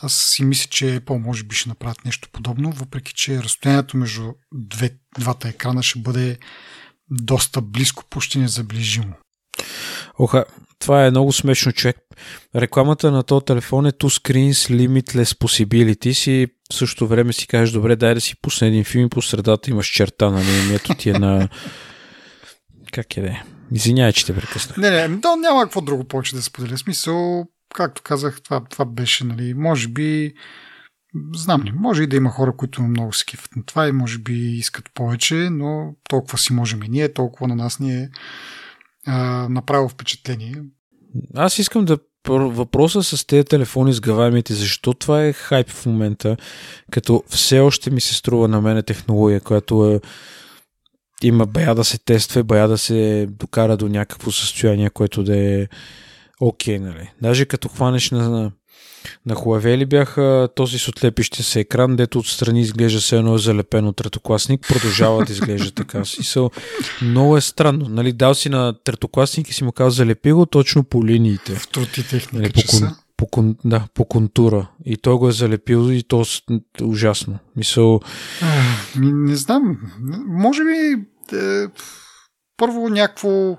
Аз си мисля, че Apple може би ще направят нещо подобно, въпреки че разстоянието между две, двата екрана ще бъде доста близко, почти незаближимо. Оха, това е много смешно, човек. Рекламата на този телефон е Two Screens Limitless Possibilities и в същото време си кажеш, добре, дай да си пусне един филм и по средата имаш черта, нали, ето ти е на... Как е да Извинявай, че те прекъснах. Не, не, то няма какво друго повече да споделя. Смисъл, както казах, това, това беше, нали, може би Знам ли, може и да има хора, които много се кифат на това и може би искат повече, но толкова си можем и ние, толкова на нас ни е а, направило впечатление. Аз искам да въпроса с тези телефони с гаваемите, защо това е хайп в момента, като все още ми се струва на мене технология, която е има бая да се тества, бая да се докара до някакво състояние, което да е окей, okay, нали. Даже като хванеш на, на Huawei ли бяха този с отлепище се екран, дето отстрани изглежда се едно е залепено третокласник, продължава да изглежда така. Си много е странно. Нали, дал си на третокласник и си му казал залепи го точно по линиите. В трути техника нали, по, кон, по, да, по контура. И той го е залепил и то ужасно. Мисъл... Не, не знам. Може би е, първо някакво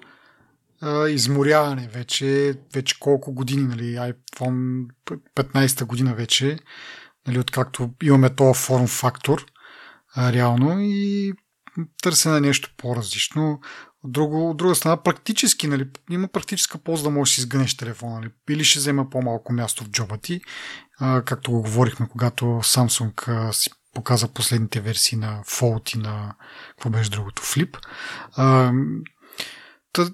изморяване вече, вече колко години, нали, iPhone 15-та година вече, нали, откакто имаме този форм фактор, реално, и търсене на нещо по-различно. От, друго, от друга страна, практически, нали, има практическа полза да можеш да си изгънеш телефона, нали, или ще взема по-малко място в джоба ти, както го говорихме, когато Samsung си показа последните версии на Fold и на какво беше другото, Flip. А,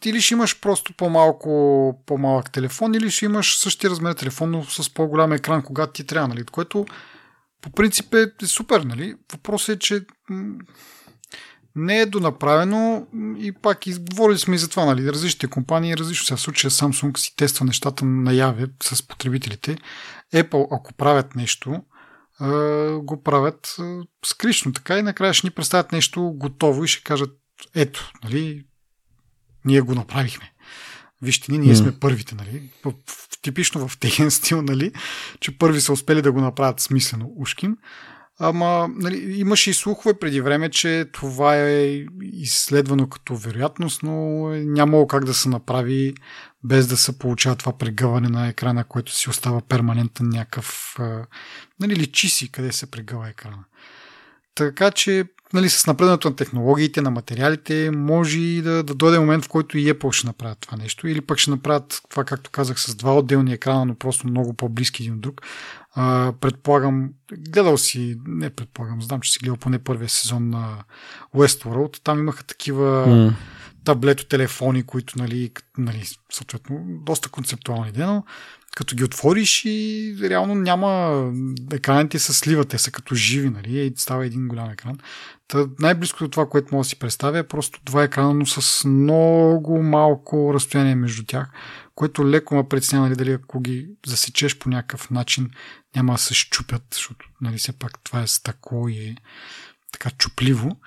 или ще имаш просто по-малко, по-малък телефон, или ще имаш същия размер телефон, но с по-голям екран, когато ти трябва, нали? Което по принцип е, е супер, нали? Въпросът е, че не е донаправено и пак изговорили сме и за това, нали? Различните компании, различно сега случая Samsung си тества нещата наяве с потребителите. Apple, ако правят нещо, го правят скришно така и накрая ще ни представят нещо готово и ще кажат ето, нали, ние го направихме. Вижте ни, ние сме първите, нали? Типично в техен стил, нали? Че първи са успели да го направят смислено ушким. Ама нали, имаше и слухове преди време, че това е изследвано като вероятност, но нямало как да се направи без да се получава това прегъване на екрана, което си остава перманентен някакъв... Нали, личи си къде се прегъва екрана. Така че нали, с напредването на технологиите, на материалите, може и да, да дойде момент, в който и Apple ще направят това нещо. Или пък ще направят това, както казах, с два отделни екрана, но просто много по-близки един от друг. А, предполагам, гледал си, не предполагам, знам, че си гледал поне първия сезон на Westworld. Там имаха такива mm. таблето телефони, които, нали, нали, съответно, доста концептуални, но като ги отвориш и реално няма екраните се сливат, те са като живи, нали, и става един голям екран. Та най-близко до това, което мога да си представя е просто два екрана, но с много малко разстояние между тях, което леко ме притеснява, нали, дали ако ги засечеш по някакъв начин, няма да се щупят, защото нали, все пак това е стъкло и е така чупливо.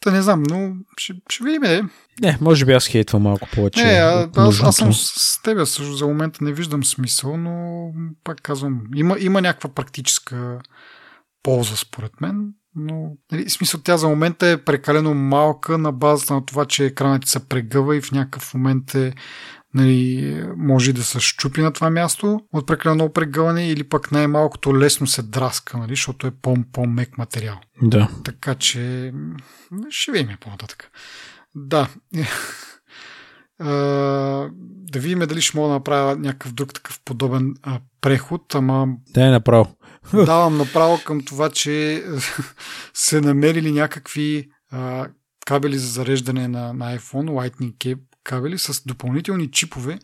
Та не знам, но ще, ще видим. Не. може би аз хейтвам малко повече. Не, а, аз, аз съм с теб, също за момента не виждам смисъл, но пак казвам, има, има някаква практическа полза според мен, но нали, смисъл тя за момента е прекалено малка на базата на това, че екранът се прегъва и в някакъв момент е нали, може да се щупи на това място от прекалено прегъване или пък най-малкото лесно се драска, нали, защото е по-мек материал. Да. Така че ще видим по-нататък. Да. да видим дали ще мога да направя някакъв друг такъв подобен а, преход, ама... Да, е направо. Давам направо към това, че се намерили някакви а, кабели за зареждане на, на iPhone, Lightning кабели с допълнителни чипове,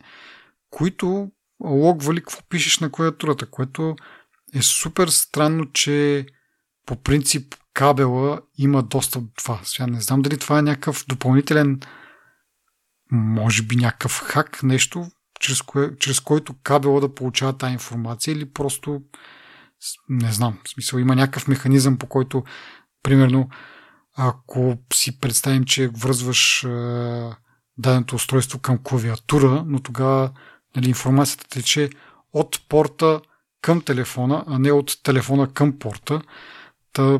които логвали какво пишеш на клавиатурата, което е супер странно, че по принцип кабела има достъп до това. Сега не знам дали това е някакъв допълнителен може би някакъв хак, нещо, чрез, кое, чрез който кабела да получава тази информация или просто не знам, в смисъл има някакъв механизъм по който примерно ако си представим, че връзваш даденото устройство към клавиатура, но тогава нали, информацията тече от порта към телефона, а не от телефона към порта. Та,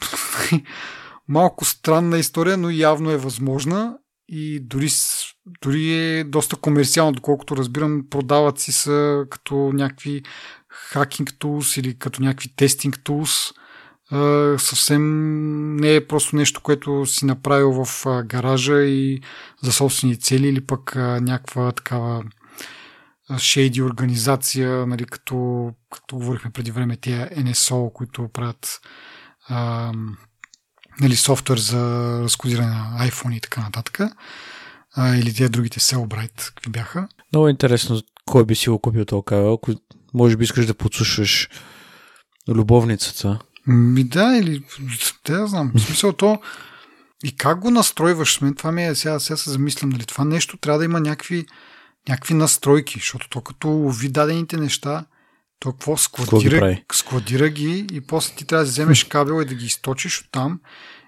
малко странна история, но явно е възможна и дори, дори е доста комерциално, доколкото разбирам, продават си са като някакви хакинг тулс или като някакви тестинг тулс съвсем не е просто нещо, което си направил в гаража и за собствени цели или пък някаква такава шейди организация, нали, като, като говорихме преди време, тия NSO, които правят а, нали, софтуер за разкодиране на iPhone и така нататък. А, или тия другите Cellbrite, какви бяха. Много интересно, кой би си го купил този кабел, ако може би искаш да подслушаш любовницата Ми да, или да, знам. В смисъл то и как го настройваш? Мен това ми е, сега, сега се замислям, нали, това нещо трябва да има някакви, някакви настройки, защото то като ви дадените неща, то какво складира, ги складира ги и после ти трябва да вземеш кабел и да ги източиш от там.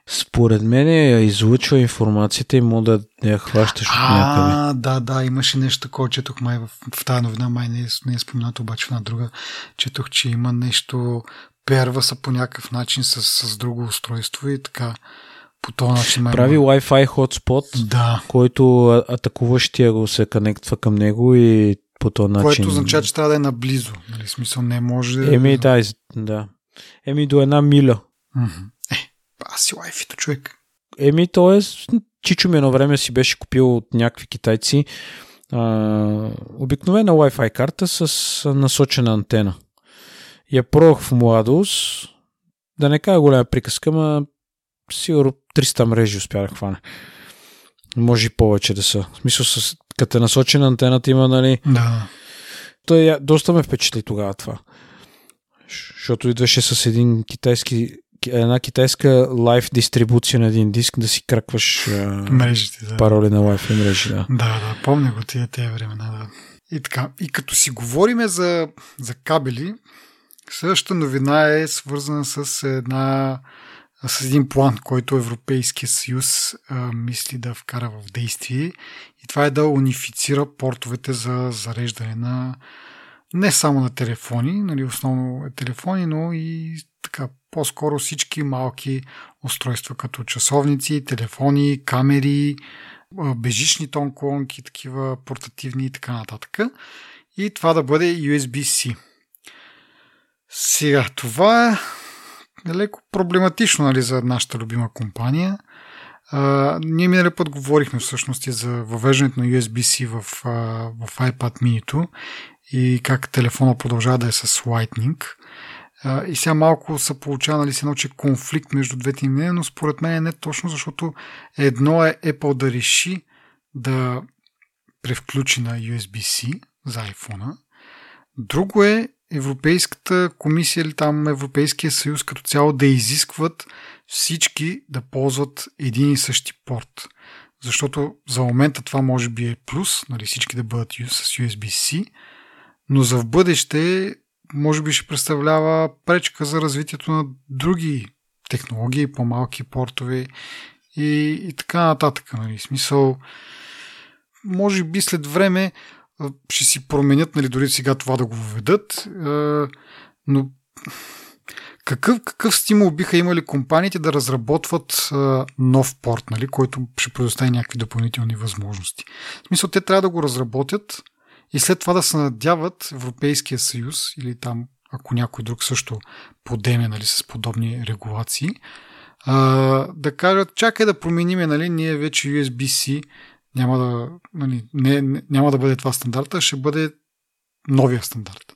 Според мен я излучва информацията и мога да я хващаш от някъде. А, да, да, имаше нещо такова, четох май в, в тази новина, май не е, не е споменато, обаче в една друга, четох, че има нещо, перва са по някакъв начин с, с друго устройство и така по този начин. Прави има... Wi-Fi hotspot, да. който атакуващия го се конектва към него и по този начин. Което означава, че трябва да е наблизо. Нали? Смисъл не може. Еми, да, да. Еми до една миля. Е, аз си Wi-Fi-то човек. Еми, то е, Чичо ми едно време си беше купил от някакви китайци а, обикновена Wi-Fi карта с насочена антена. Я пробвах в младост, да не кажа голяма приказка, ма сигурно 300 мрежи успя да хване. Може и повече да са. В смисъл, с, като е насочена антената има, нали? Да. То е, доста ме впечатли тогава това. Защото идваше с един китайски една китайска лайф дистрибуция на един диск да си кракваш Мрежите, да. пароли на Wi-Fi мрежи. Да, да, да помня го тия тези времена. Да. И така, и като си говориме за, за кабели, следващата новина е свързана с една с един план, който Европейския съюз а, мисли да вкара в действие и това е да унифицира портовете за зареждане на не само на телефони, нали, основно е телефони, но и така по-скоро всички малки устройства, като часовници, телефони, камери, бежични тонколонки, такива портативни и така нататък. И това да бъде USB-C. Сега, това е леко проблематично нали, за нашата любима компания. Ние минали път говорихме всъщност и за въвеждането на USB-C в, а, в iPad mini и как телефона продължава да е с Lightning. А, и сега малко са получава нали, се научи конфликт между двете мнения, но според мен е не точно, защото едно е Apple да реши да превключи на USB-C за iPhone. Друго е Европейската комисия или там Европейския съюз като цяло да изискват всички да ползват един и същи порт. Защото за момента това може би е плюс, нали, всички да бъдат с USB-C, но за в бъдеще може би ще представлява пречка за развитието на други технологии, по-малки портове и, и така нататък. Нали. Смисъл, може би след време ще си променят, нали, дори сега това да го въведат, но какъв, какъв стимул биха имали компаниите да разработват нов порт, нали, който ще предостави някакви допълнителни възможности? В смисъл, те трябва да го разработят и след това да се надяват Европейския съюз или там, ако някой друг също подеме нали, с подобни регулации, да кажат, чакай да промениме, нали, ние вече USB-C няма да, нали, не, не, няма да бъде това стандарта, ще бъде новия стандарт.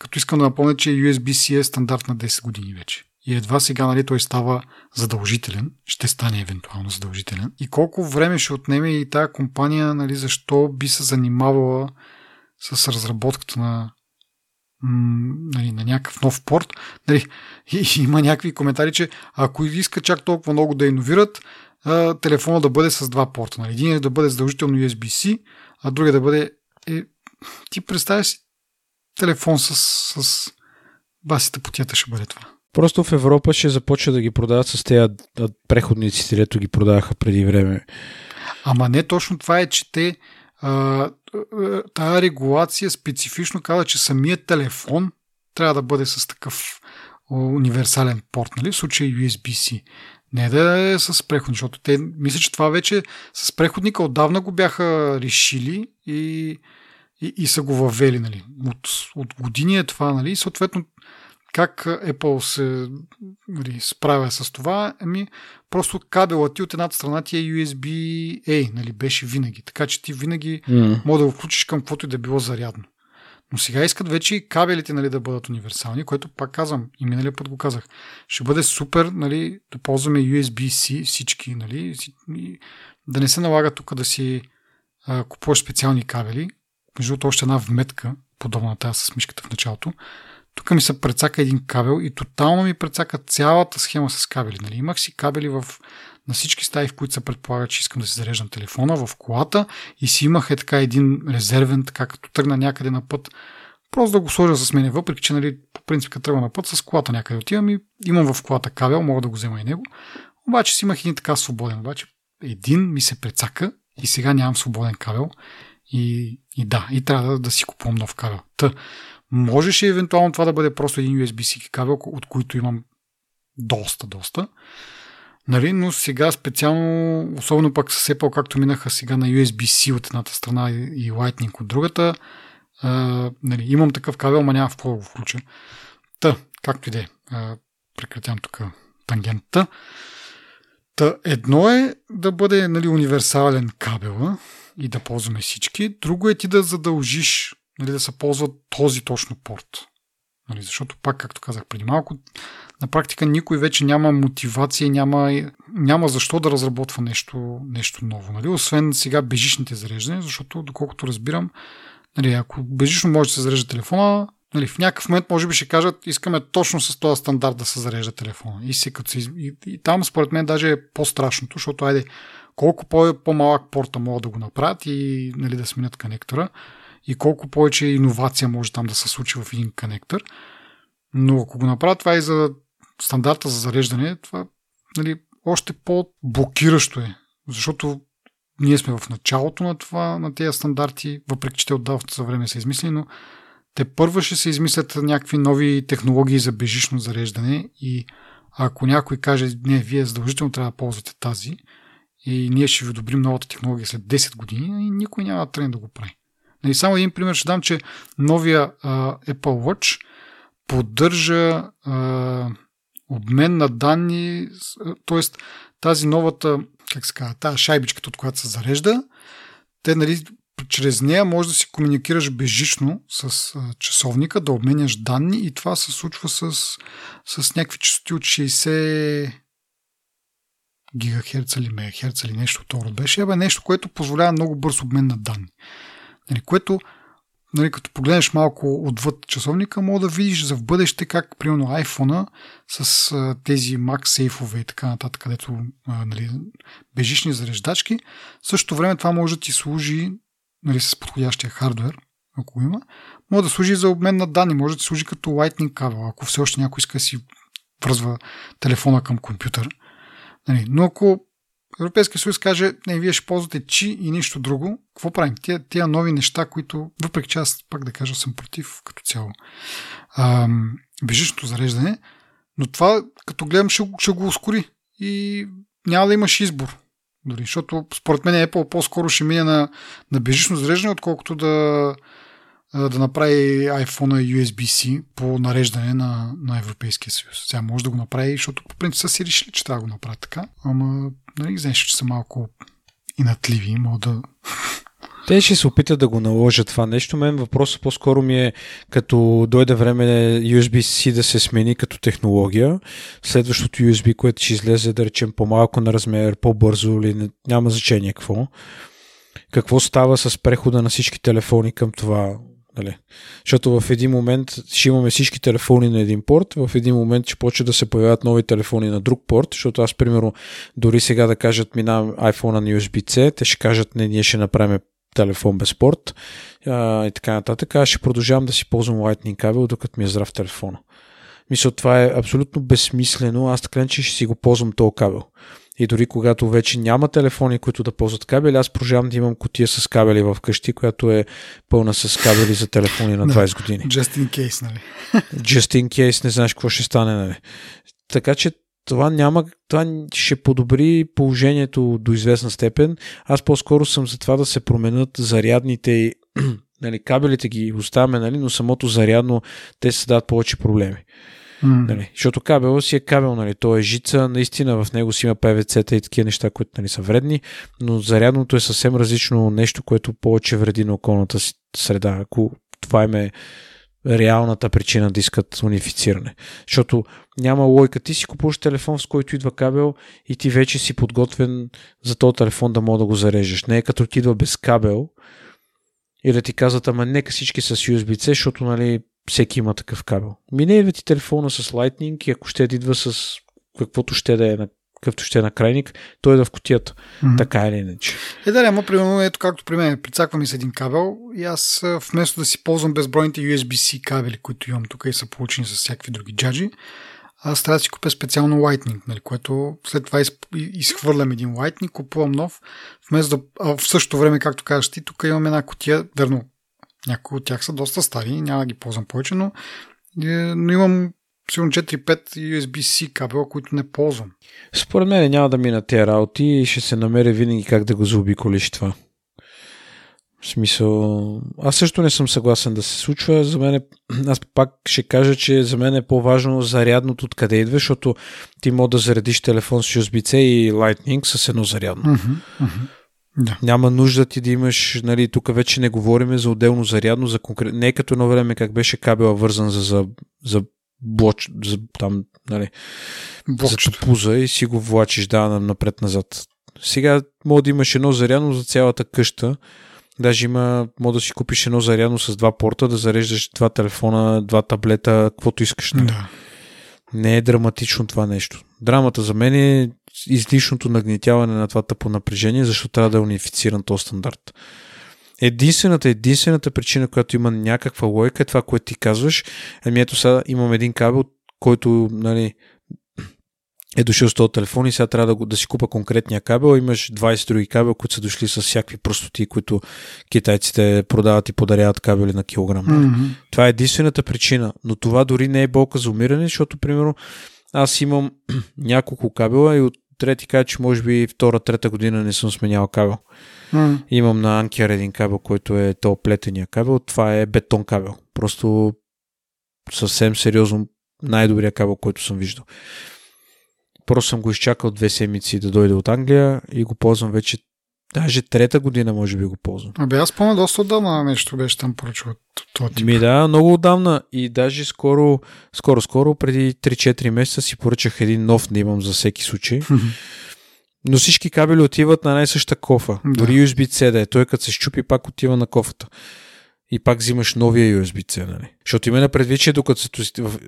Като искам да напомня, че USB-C е стандарт на 10 години вече. И едва сега нали, той става задължителен, ще стане евентуално задължителен. И колко време ще отнеме и тая компания, нали, защо би се занимавала с разработката на, нали, на някакъв нов порт. Нали, и, има някакви коментари, че ако иска чак толкова много да иновират, телефона да бъде с два порта. Нали? Един е да бъде задължително USB-C, а другия да бъде... Е, ти представяш си телефон с, с басите потията ще бъде това. Просто в Европа ще започва да ги продават с тези преходници, където ги продаваха преди време. Ама не точно това е, че те тая регулация специфично казва, че самият телефон трябва да бъде с такъв универсален порт, нали? в случай USB-C. Не да е с преходник, защото те, мисля, че това вече с преходника отдавна го бяха решили и, и, и са го въвели. Нали. От, от години е това, нали, и съответно как Apple се нали, справя с това, ами просто кабелът ти от едната страна ти е USB-A, нали, беше винаги. Така че ти винаги mm. може да го включиш към каквото и да било зарядно. Но сега искат вече и кабелите нали, да бъдат универсални, което пак казвам, и миналия път го казах. Ще бъде супер нали, да ползваме USB-C всички, нали, да не се налага тук да си а, купуваш специални кабели. Между другото, още една вметка, подобна на тази с мишката в началото. тук ми се прецака един кабел и тотално ми прецака цялата схема с кабели. Нали? Имах си кабели в, на всички стаи, в които се предполага, че искам да си зареждам телефона в колата и си имах е така един резервен, така като тръгна някъде на път, просто да го сложа с мене, въпреки че нали, по принцип като тръгна на път с колата някъде отивам и имам в колата кабел, мога да го взема и него. Обаче си имах един така свободен. Обаче един ми се прецака и сега нямам свободен кабел. И, и да, и трябва да, да си купувам нов кабел. Та, можеше евентуално това да бъде просто един USB-C кабел, от които имам доста, доста. Нали, но сега специално, особено пък с Apple, както минаха сега на USB-C от едната страна и Lightning от другата, а, нали, имам такъв кабел, ма няма в какво го включа. Та, както и да е, прекратявам тук тангента. Та, едно е да бъде нали, универсален кабел и да ползваме всички. Друго е ти да задължиш нали, да се ползва този точно порт. Нали, защото пак, както казах преди малко, на практика никой вече няма мотивация, няма, няма защо да разработва нещо, нещо ново. Нали? Освен сега бежичните зареждания, защото доколкото разбирам, нали, ако бежично може да се зарежда телефона, нали, в някакъв момент може би ще кажат, искаме точно с този стандарт да се зарежда телефона. И, се, като се, и, и там според мен даже е по-страшното, защото айде, колко по- по-малък порта могат да го направят и нали, да сменят конектора и колко повече иновация може там да се случи в един конектор. Но ако го направят това и за стандарта за зареждане, това нали, още по-блокиращо е. Защото ние сме в началото на това, на тези стандарти, въпреки че те от за време са измислени, но те първо ще се измислят някакви нови технологии за бежично зареждане и ако някой каже, не, вие задължително трябва да ползвате тази и ние ще ви одобрим новата технология след 10 години, никой няма да да го прави. Нали, само един пример ще дам, че новия а, Apple Watch поддържа а, обмен на данни, т.е. тази новата, как се казва, тази шайбичката, от която се зарежда, те, нали, чрез нея може да си комуникираш безжично с часовника, да обменяш данни и това се случва с, с някакви частоти от 60 гигахерца или мегахерца или нещо от беше. Абе, нещо, което позволява много бърз обмен на данни. Нали, което, нали, като погледнеш малко отвъд часовника, мога да видиш за в бъдеще как, примерно, iPhone с а, тези MagSafe-ове и така нататък, където нали, бежични зареждачки, в същото време това може да ти служи нали, с подходящия хардвер, ако има, може да служи за обмен на данни, може да служи като Lightning кабел, ако все още някой иска да си връзва телефона към компютър. Нали, но ако Европейския съюз каже, не, вие ще ползвате чи и нищо друго, какво правим? Тия, тия нови неща, които, въпреки че аз пак да кажа, съм против като цяло ам, бежичното зареждане, но това, като гледам, ще, ще го ускори и няма да имаш избор. Дори, защото според мен Apple по-скоро ще мине на, на бежично зареждане, отколкото да, да направи iPhone USB-C по нареждане на, на Европейския съюз. Сега може да го направи, защото по принцип са си решили, че трябва да го направят така, ама нали, знаеш, че са малко инатливи, могат да те ще се опитат да го наложат това нещо. Мен въпросът по-скоро ми е като дойде време USB-C да се смени като технология. Следващото USB, което ще излезе, да речем по-малко на размер, по-бързо или няма значение какво. Какво става с прехода на всички телефони към това Нали? Защото в един момент ще имаме всички телефони на един порт, в един момент ще почне да се появяват нови телефони на друг порт, защото аз, примерно, дори сега да кажат минавам iPhone на USB-C, те ще кажат не, ние ще направим телефон без порт а, и така нататък. Аз ще продължавам да си ползвам Lightning кабел, докато ми е здрав телефона. Мисля, това е абсолютно безсмислено. Аз така че ще си го ползвам този кабел. И дори когато вече няма телефони, които да ползват кабели, аз продължавам да имам котия с кабели в къщи, която е пълна с кабели за телефони на 20 години. Just in case, нали? Just in case, не знаеш какво ще стане, нали? Така че това няма, това ще подобри положението до известна степен. Аз по-скоро съм за това да се променят зарядните нали, кабелите ги оставяме, нали, но самото зарядно те се дадат повече проблеми. Mm. Нали, защото кабел си е кабел, нали, то е жица, наистина в него си има PVC-та и такива неща, които нали, са вредни, но зарядното е съвсем различно нещо, което повече вреди на околната среда. Ако това им е реалната причина да искат унифициране. Защото няма лойка. Ти си купуваш телефон, с който идва кабел и ти вече си подготвен за този телефон да мога да го зарежеш. Не е като ти идва без кабел и да ти казват, ама нека всички с USB-C, защото нали, всеки има такъв кабел. Мине идва ти телефона с Lightning и ако ще идва с каквото ще да е на какъвто ще е на крайник, той е да в котията. Mm-hmm. Така или иначе. Е, да, ама примерно, ето както при мен, прицаква ми с един кабел и аз вместо да си ползвам безбройните USB-C кабели, които имам тук и са получени с всякакви други джаджи, аз трябва да си купя специално Lightning, нали, което след това изхвърлям един Lightning, купувам нов, вместо да, а в същото време, както кажеш ти, тук имам една котия, верно, някои от тях са доста стари, няма да ги ползвам повече, но, е, но имам сигурно 4-5 USB-C кабела, които не ползвам. Според мен няма да мина тези работи и ще се намери винаги как да го заобиколиш това. В смисъл, аз също не съм съгласен да се случва. За мен, е, аз пак ще кажа, че за мен е по-важно зарядното откъде идва, защото ти мога да заредиш телефон с USB-C и Lightning с едно зарядно. Uh-huh, uh-huh. Да. Няма нужда ти да имаш, нали, тук вече не говорим за отделно зарядно, за конкрет... не е като едно време как беше кабела вързан за, за, за блоч, за, там, нали, Блокчето. за топуза и си го влачиш да, напред-назад. Сега може да имаш едно зарядно за цялата къща, Даже има, може да си купиш едно зарядно с два порта, да зареждаш два телефона, два таблета, каквото искаш. Нали? Да. Не е драматично това нещо. Драмата за мен е излишното нагнетяване на това тъпо напрежение, защото трябва да е унифициран този стандарт. Единствената, единствената причина, която има някаква лойка е това, което ти казваш. Ами ето сега имам един кабел, който нали, е дошъл с този телефон и сега трябва да, да си купа конкретния кабел. Имаш 20 други кабел, които са дошли с всякакви простоти, които китайците продават и подаряват кабели на килограм. Mm-hmm. Това е единствената причина. Но това дори не е болка за умиране, защото, примерно, аз имам няколко кабела и от трети кажа, че може би втора, трета година не съм сменял кабел. Mm. Имам на Анкер един кабел, който е то плетения кабел. Това е бетон кабел. Просто съвсем сериозно най-добрия кабел, който съм виждал. Просто съм го изчакал две седмици да дойде от Англия и го ползвам вече Даже трета година може би го ползвам. Абе, аз помня доста отдавна нещо беше там поръчва това тип. Ми да, много отдавна и даже скоро, скоро, скоро, преди 3-4 месеца си поръчах един нов да имам за всеки случай. Но всички кабели отиват на най-съща кофа. Да. Дори USB-C да е. Той като се щупи, пак отива на кофата. И пак взимаш новия USB-C, нали? Защото има на предвид, че докато в,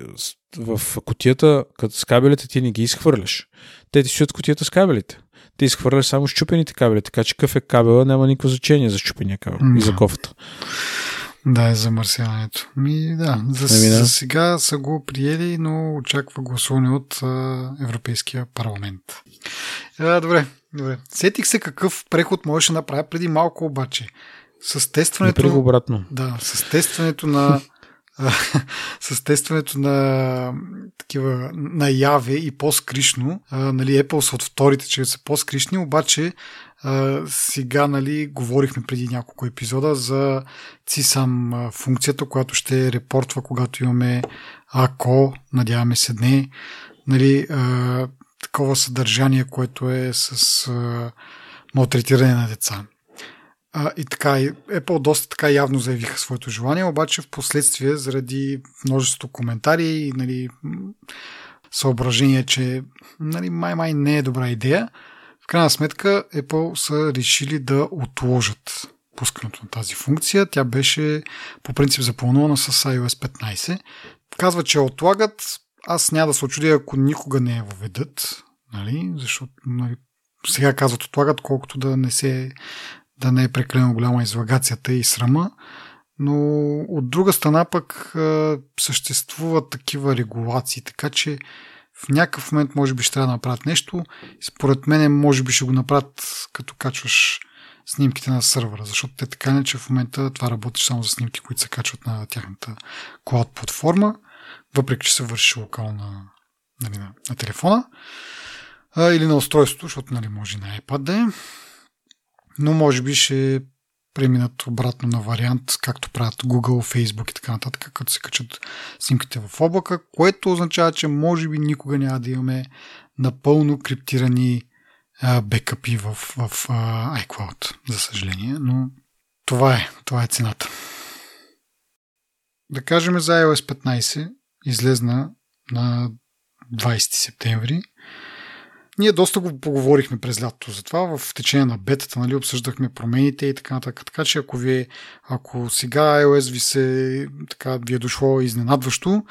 в, в котията, като с кабелите ти не ги изхвърляш. Те ти стоят котията с кабелите. Ти изхвърляш само щупените кабели, така че какъв е кабела няма никакво значение за щупения кабел Да. и за кофата. Да, е замърсяването. Ми, да, за, Ами да. за сега са го приели, но очаква гласуване от а, Европейския парламент. А, добре, добре. Сетих се какъв преход можеше да направя преди малко обаче. С тестването, обратно. да, с тестването на с тестването на такива наяве и по-скришно, нали, Apple са от вторите, че са по-скришни, обаче сега, нали, говорихме преди няколко епизода за CSAM функцията, която ще репортва, когато имаме ако, надяваме се не, нали, такова съдържание, което е с малтретиране на деца. А, и така, Apple доста така явно заявиха своето желание, обаче в последствие, заради множество коментари и нали, съображения, че нали, май-май не е добра идея, в крайна сметка Apple са решили да отложат пускането на тази функция. Тя беше по принцип запланувана с iOS 15. Казва, че отлагат. Аз няма да се очудя, ако никога не я въведат, нали? защото нали, сега казват отлагат, колкото да не се да не е прекалено голяма излагацията и срама, но от друга страна пък съществуват такива регулации, така че в някакъв момент може би ще трябва да направят нещо. Според мен може би ще го направят като качваш снимките на сървъра, защото те така не, че в момента това работиш само за снимки, които се качват на тяхната клауд платформа, въпреки че се върши локално на, нали, на, на телефона а, или на устройството, защото нали, може и на iPad да е но може би ще преминат обратно на вариант, както правят Google, Facebook и така нататък, като се качат снимките в облака, което означава, че може би никога няма да имаме напълно криптирани а, бекъпи в, в а, iCloud, за съжаление, но това е, това е цената. Да кажем за iOS 15 излезна на 20 септември. Ние доста го поговорихме през лятото за това. В течение на бетата нали, обсъждахме промените и така нататък. Така че ако, ви, ако сега iOS ви, се, така, ви е дошло изненадващо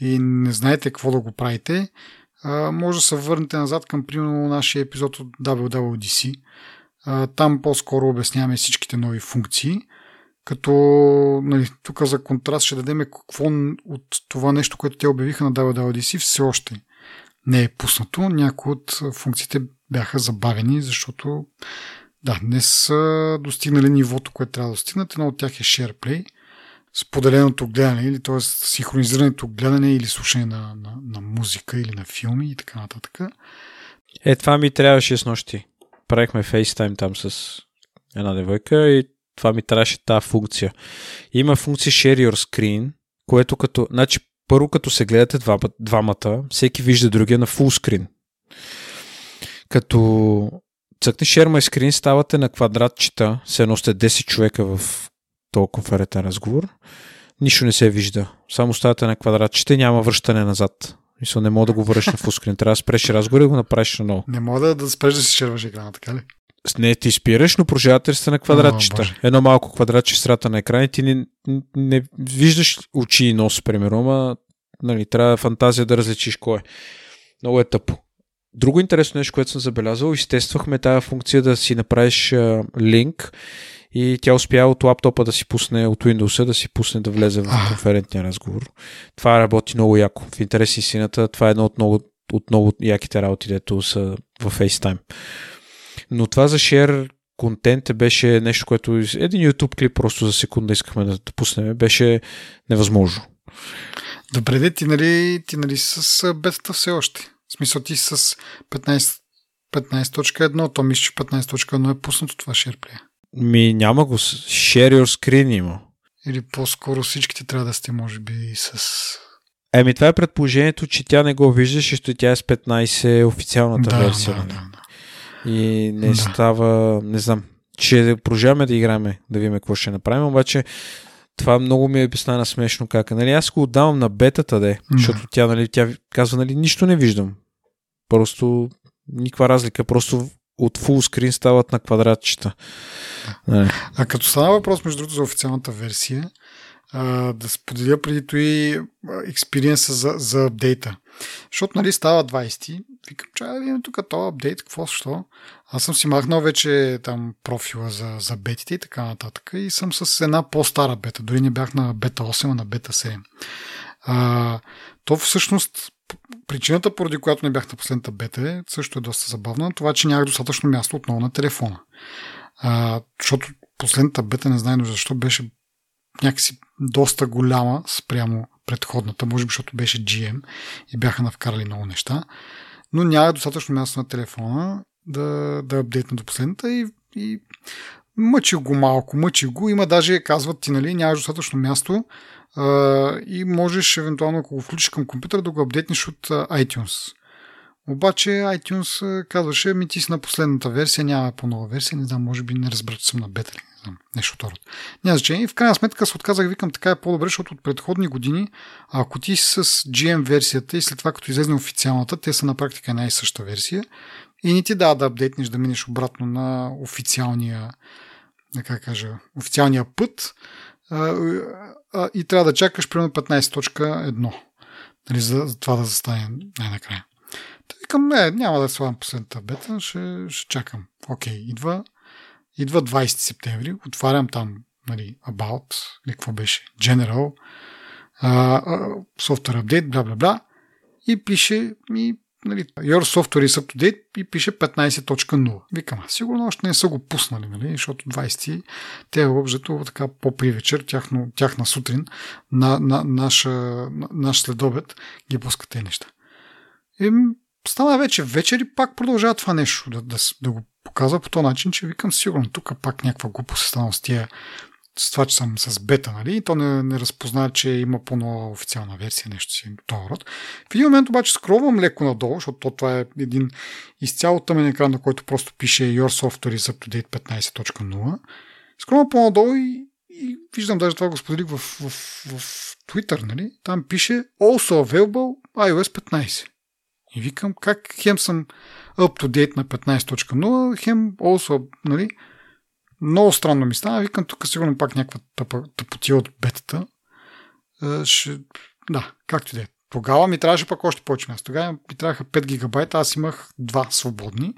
и не знаете какво да го правите, може да се върнете назад към примерно нашия епизод от WWDC. Там по-скоро обясняваме всичките нови функции. Като нали, тук за контраст ще дадем какво от това нещо, което те обявиха на WWDC все още не е пуснато. Някои от функциите бяха забавени, защото да, не са достигнали нивото, което трябва да достигнат. Едно от тях е SharePlay, споделеното гледане, или т.е. синхронизирането гледане или слушане на, на, на музика или на филми и така нататък. Е, това ми трябваше с нощи. Правихме FaceTime там с една девойка и това ми трябваше тази функция. Има функция Share Your Screen, което като, значи първо като се гледате два, двамата, всеки вижда другия на screen. Като цъкнеш Share My Screen, ставате на квадратчета, се едно сте 10 човека в този конферентен разговор. Нищо не се вижда. Само ставате на квадратчета и няма връщане назад. Мисля, не мога да го върнеш на фускрин. Трябва да спреш разговор и го направиш на ново. Не мога да, да спреш да си черваш екрана, така ли? Не, ти спираш, но проживателите сте на квадратчета. О, Едно малко квадратче страта на екрана и ти не, не виждаш очи и нос, примерно, ама нали, трябва фантазия да различиш кой е. Много е тъпо. Друго интересно нещо, което съм забелязал, изтествахме тази функция да си направиш а, линк и тя успя от лаптопа да си пусне, от Windows да си пусне да влезе в конферентния разговор. Това работи много яко. В интерес истината, това е едно от много, от много яките работи, дето са в FaceTime. Но това за share контент беше нещо, което един YouTube клип просто за секунда искахме да, пуснем. Беше невъзможно. Добре, де, ти нали, ти нали с бетата все още. В смисъл ти с 15, 15.1, то мисля, че 15.1 е пуснато това SharePlay. Ми няма го. Share your screen има. Или по-скоро всичките трябва да сте, може би, с... Еми, това е предположението, че тя не го виждаш, защото тя е с 15 официалната да, версия. Да, нали? да, да. И не Да. става, не знам, ще продължаваме да играме, да видим какво ще направим, обаче това много ми е стана смешно как. Нали, аз го отдавам на бетата, де, Да. защото тя, нали, тя казва, нали, нищо не виждам. Просто никаква разлика, просто от фул скрин стават на квадратчета. Нали. А като стана въпрос, между другото, за официалната версия, а, да споделя преди той експириенса за, за апдейта. Защото, нали, става 20. Викам, чай да видим тук този апдейт, какво, що? Аз съм си махнал вече там профила за, за бетите и така нататък. И съм с една по-стара бета. Дори не бях на бета 8, а на бета 7. А, то всъщност причината, поради която не бях на последната бета е, също е доста забавна, това, че нямах достатъчно място отново на телефона. А, защото последната бета, не знам защо, беше някакси доста голяма спрямо предходната, може би защото беше GM и бяха навкарали много неща, но няма достатъчно място на телефона да, да апдейтна до последната и, и мъчи го малко, мъчи го. Има даже, казват ти, нали, нямаш достатъчно място а, и можеш евентуално, ако го включиш към компютъра, да го апдейтнеш от iTunes. Обаче iTunes казваше, ми ти си на последната версия, няма по-нова версия, не знам, може би не разбра, че съм на бета не знам, нещо рода. Няма значение. И в крайна сметка се отказах, викам, така е по-добре, защото от предходни години, ако ти си с GM версията и след това като излезне официалната, те са на практика една и съща версия и не ти дава да апдейтнеш, да минеш обратно на официалния, как кажа, официалния път и трябва да чакаш примерно 15.1 нали, за, за това да застане най-накрая. Та викам, не, няма да слагам последната бета, ще, ще чакам. Окей, идва, идва 20 септември, отварям там, нали, About, или какво беше, General, а, Software Update, бла, бла, бла, и пише ми, нали, Your Software is up to date и пише 15.0. Викам, а, сигурно още не са го пуснали, нали, защото 20 те обжето така по-при вечер, тяхно, тяхна сутрин, на, на, наша, на, наш следобед ги пускат тези неща. И стана вече вечер и пак продължава това нещо да, да, да го показва по този начин, че викам сигурно тук пак някаква глупост е с тия с това, че съм с бета, нали, и то не, не разпозна, че има по-нова официална версия, нещо си този род. В един момент обаче скровам леко надолу, защото то, това е един изцяло тъмен екран, на който просто пише Your Software is up to date 15.0. Скровам по-надолу и, и виждам, даже това го споделих в, в, в Twitter, нали, там пише Also available iOS 15. И викам, как хем съм up to date на 15.0, хем also, нали, много странно ми стана. Викам, тук сигурно пак някаква тъпотия от бетата. Ще... Да, както и да е. Тогава ми трябваше пък още повече място. Тогава ми трябваха 5 гигабайта, аз имах 2 свободни.